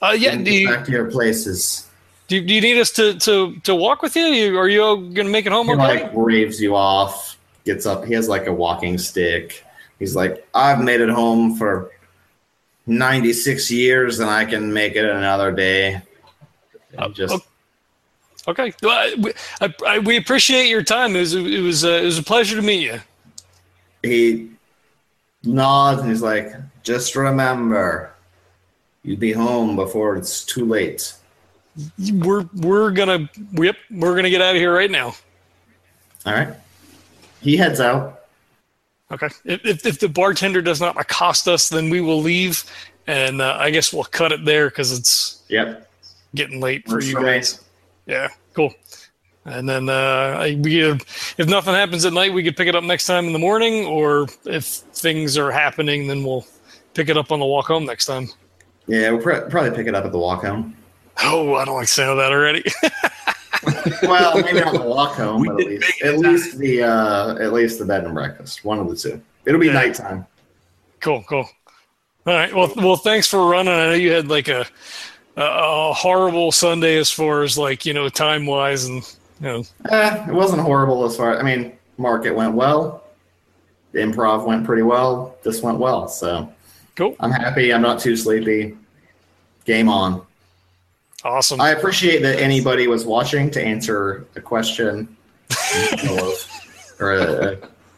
Uh, yeah, do you, back to your places. do, do you need us to to to walk with you? you are you gonna make it home He okay? like waves you off, gets up. He has like a walking stick. He's like, I've made it home for 96 years and I can make it another day. And Uh, just okay. Okay, well, I, we- I, I, we appreciate your time. It was it was uh, it was a pleasure to meet you. he nods and he's like, just remember, you'll be home before it's too late. We're we're gonna yep we're gonna get out of here right now. All right. He heads out. Okay. If if, if the bartender does not accost us, then we will leave, and uh, I guess we'll cut it there because it's Yep. getting late for you guys. me. Guys. Yeah, cool. And then uh, I, we either, if nothing happens at night, we could pick it up next time in the morning, or if things are happening, then we'll pick it up on the walk home next time. Yeah, we'll pr- probably pick it up at the walk home. Oh, I don't like the sound of that already. Well, maybe not the walk home, We but at least at least the uh, at least the bed and breakfast. One of the two. It'll be Yeah. nighttime. cool, cool. All right. Well, well, thanks for running. I know you had like a a, horrible Sunday as far as like you know time wise, and you know Eh, it wasn't horrible as far. I mean, market went well. The improv went pretty well. This went well, so cool, I'm happy. I'm not too sleepy. Game on. awesome. I appreciate that anybody was watching to answer a question or a, a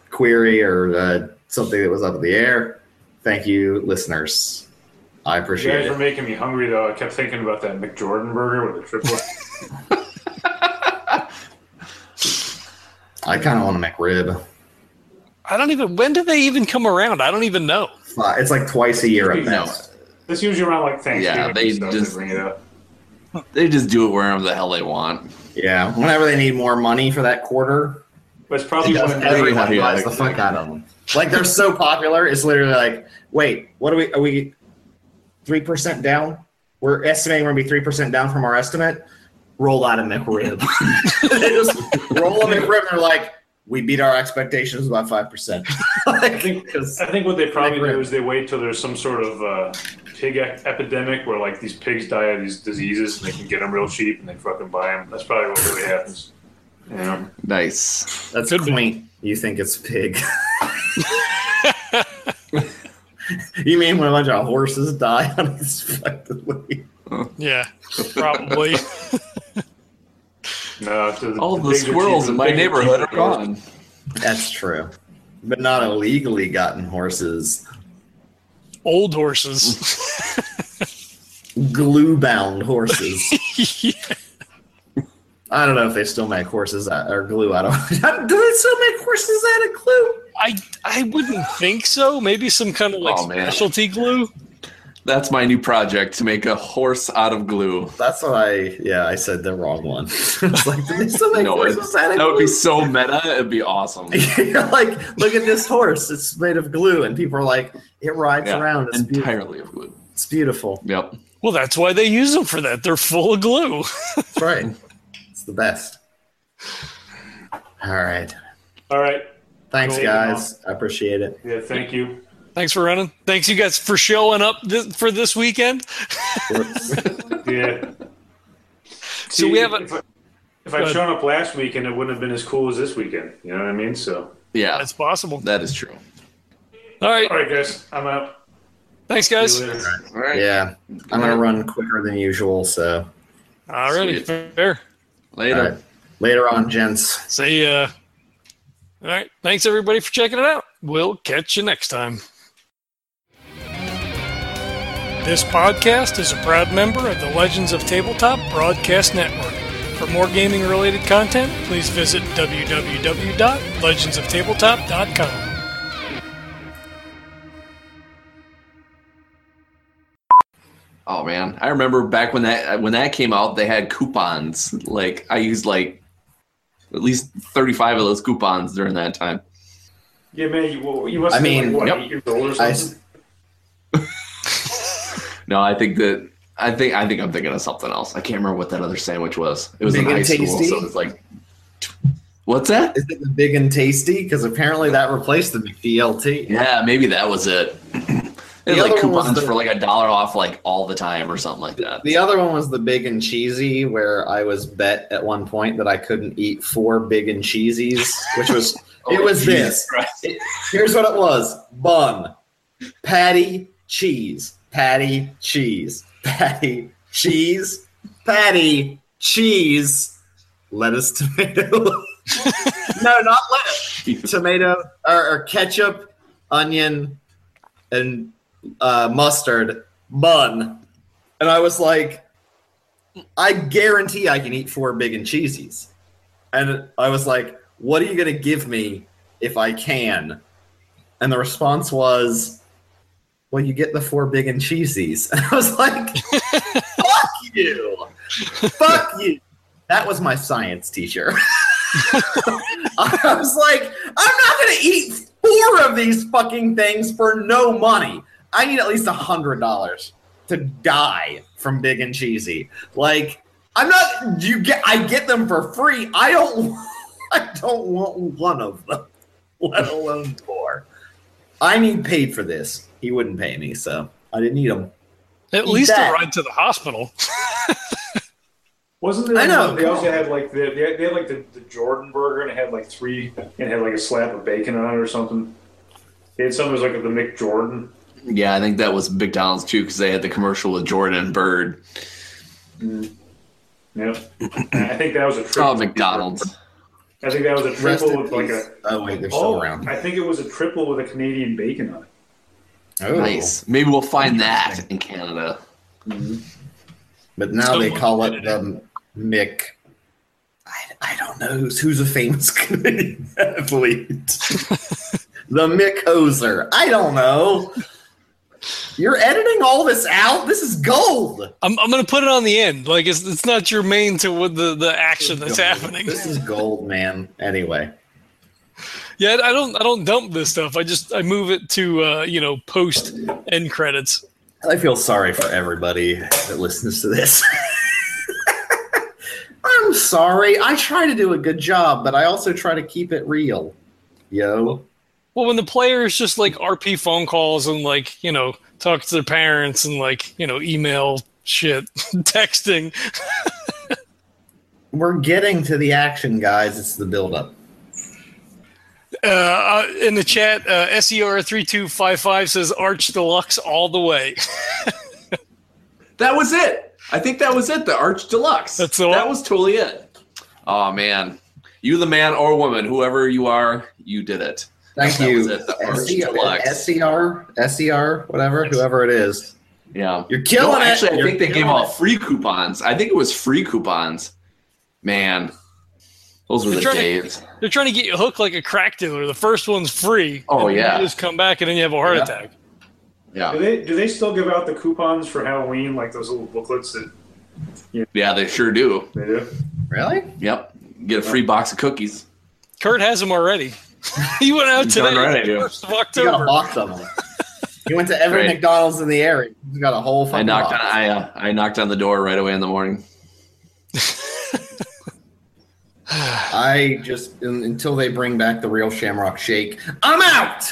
query or uh, something that was up in the air. Thank you, listeners. I appreciate it. You guys it. were making me hungry though. I kept thinking about that McJordan burger with the triple. I kind of want to McRib. I don't even. When do they even come around? I don't even know. Uh, It's like twice a year at No. best. That's usually around like Thanksgiving. Yeah, they just- to bring it up. They just do it wherever the hell they want. Yeah, whenever they need more money for that quarter, But it's probably Because when everyone everybody buys the fuck out of them. Like they're so popular, it's literally like, wait, what are we? Are we three percent down? We're estimating we're gonna be three percent down from our estimate. Roll out a McRib. they just roll a McRib, and they're like, we beat our expectations by five percent. I think I think what they probably McRib. do is they wait till there's some sort of uh, pig e- epidemic where like these pigs die of these diseases and they can get them real cheap and they fucking buy them. That's probably what really happens. Yeah. Nice. That's Could be. quaint. You think it's pig? you mean when a bunch of horses die unexpectedly? Yeah, probably. No, the, All the pigs are squirrels in my neighborhood are gone. That's true, but not illegally gotten horses. Old horses. glue bound horses. yeah. I don't know if they still make horses out, or glue I out of. Do they still make horses out of glue? I I wouldn't think so. Maybe some kind of like Oh, man. specialty glue. That's my new project to make a horse out of glue. That's what I. Yeah, I said the wrong one. it's like, do they still make No, horses out of That would be so meta. It'd be awesome. Like, look at this horse. It's made of glue, and people are like, it rides Yeah, around. It's beautiful. Entirely of glue. It's beautiful. Yep. Well, that's why they use them for that. They're full of glue. That's right. It's the best. All right. All right. Thanks, Cool. guys. I appreciate it. Yeah. Thank you. Thanks for running. Thanks you guys for showing up this, for this weekend. Yeah. So we have a- If, I, if I'd shown up last weekend, it wouldn't have been as cool as this weekend. You know what I mean? So. Yeah, That's possible. that is true. All right. All right, guys. I'm out. Thanks, guys. See you later. All right. Yeah, I'm gonna run quicker than usual. So Alrighty, Sweet. fair. Later. All right. later on, gents. See ya. All right. Thanks everybody for checking it out. We'll catch you next time. This podcast is a proud member of the Legends of Tabletop Broadcast Network. For more gaming related content, please visit www.legendsoftabletop.com. Oh man, I remember back when that when that came out, they had coupons. Like I used like at least thirty five of those coupons during that time. Yeah, man, you, you must I mean, like, what, yep. eight years old or I- something? No, I think that I think I think I'm thinking of something else. I can't remember what that other sandwich was. It was Big in high and school, so it's like, what's that? Is it the big and tasty? Because apparently that replaced the McDLT. Yeah, maybe that was it. The like other one was coupons the- for like a dollar off like all the time or something like that. The other one was the big and cheesy, where I was bet at one point that I couldn't eat four big and cheesies, which was Oh, it was Jesus this. Christ. Here's what it was: bun, patty, cheese, patty, cheese, patty, cheese, patty, cheese, lettuce, tomato. no, not lettuce. Tomato or, or ketchup, onion, and uh, mustard bun. And I was like, I guarantee I can eat four big and cheesies. And I was like, what are you going to give me if I can? And the response was, well, you get the four big and cheesies. And I was like, fuck you. Fuck you. That was my science teacher. I was like, I'm not going to eat four of these fucking things for no money. I need at least a hundred dollars to die from big and cheesy. Like, I'm not. You get. I get them for free. I don't. I don't want one of them, let alone four. I need paid for this. He wouldn't pay me, so I didn't need them. At Eat least that. a ride to the hospital. Wasn't there? I know, They also had like the they had, they had like the, the Jordan burger and it had like three and it had like a slab of bacon on it or something. They had something that was like the McJordan. Yeah, I think that was McDonald's too because they had the commercial with Jordan Bird. Mm-hmm. Yep. And I think that was a triple. Oh, McDonald's. I think that was a triple in with like peace. a. Oh wait, they're still Oh, around. I think it was a triple with a Canadian bacon on it. Oh. Nice. Maybe we'll find that in Canada. Mm-hmm. But now they call it the Mick. I, I don't know who's, who's a famous Canadian athlete. the Mick Hoser. I don't know. You're editing all this out. This is gold. I'm, I'm going to put it on the end. Like it's, it's not your main to what the, the action that's Gold. happening. This is gold, man. Anyway, Yeah, I don't I don't dump this stuff. I just I move it to uh, you know post end credits. I feel sorry for everybody that listens to this. I'm sorry. I try to do a good job, but I also try to keep it real. Yo. Well, when the players just like RP phone calls and like you know talk to their parents and like you know email shit, texting. We're getting to the action, guys. It's the buildup. Uh, uh, in the chat, uh, SER three two five five says Arch Deluxe all the way. That was it. I think that was it. The Arch Deluxe. That's the that was totally it. Oh man, you the man or woman, whoever you are, you did it. Thank That you. was it, SCR, SCR, SCR, whatever, whoever it is. Yeah. You're killing No, it. actually, I think they gave out free coupons. I think it was free coupons. Man, those were They're the trying to- days. They're trying to get you hooked like a crack dealer. The first one's free. Oh, and yeah. you just come back and then you have a heart Yeah. attack. Yeah, Do they do they still give out the coupons for Halloween, like those little booklets that yeah, they sure do. they do? Really? Yep, get a free box of cookies. Kurt has them already. he went out He's today, done already, dude. first of You got a box of them. He went to every Great. McDonald's in the area. He's got a whole fucking I knocked on. I uh, I knocked on the door right away in the morning. I just until they bring back the real Shamrock Shake, I'm out.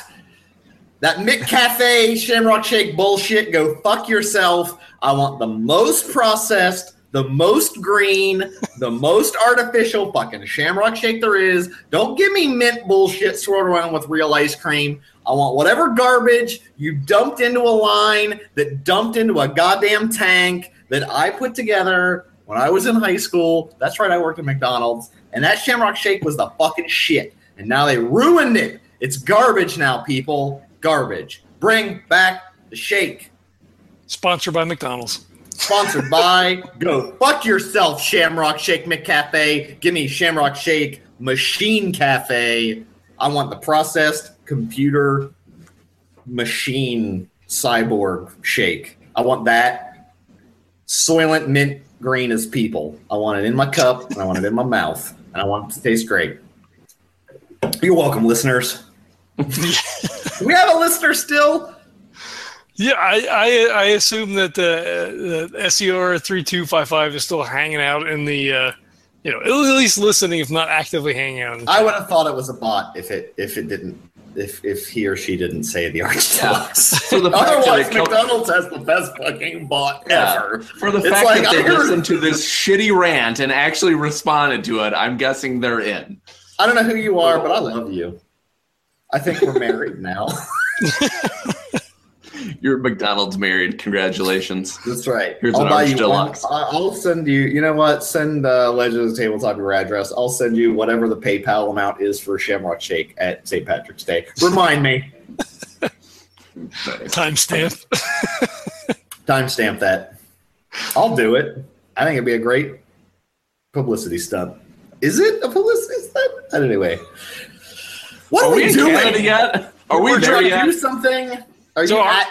That McCafe Shamrock Shake bullshit. Go fuck yourself. I want the most processed, the most green, the most artificial fucking Shamrock Shake there is. Don't give me mint bullshit swirled around with real ice cream. I want whatever garbage you dumped into a line that dumped into a goddamn tank that I put together when I was in high school. That's right, I worked at McDonald's, and that Shamrock Shake was the fucking shit. And now they ruined it. It's garbage now, people. Garbage. Bring back the shake. Sponsored by McDonald's. Sponsored by Go Fuck Yourself, Shamrock Shake McCafe. Give me Shamrock Shake Machine Cafe. I want the processed computer machine cyborg shake. I want that Soylent mint green as people. I want it in my cup and I want it in my mouth and I want it to taste great. You're welcome, listeners. we have a listener still. Yeah, I, I, I assume that the, the SER three two five five is still hanging out in the, uh, you know, at least listening, if not actively hanging out. I would have thought it was a bot if it if it didn't if if he or she didn't say the arch deluxe. The Otherwise, McDonald's has the best fucking bot Yeah. ever. For the It's fact like, that they heard- listened to this shitty rant and actually responded to it, I'm guessing they're in. I don't know who you are, but I love you. I think we're married now. You're McDonald's married. Congratulations. That's right. Here's I'll an buy Arch you Deluxe. one. I- I'll send you. You know what? Send uh, Legends of the Tabletop your address. I'll send you whatever the PayPal amount is for Shamrock Shake at St. Patrick's Day. Remind me. timestamp. Timestamp that. I'll do it. I think it'd be a great publicity stunt. Is it a publicity stunt? Anyway, what are, Are we in doing? Canada yet? Are we We're there trying to do something. Are So you are- at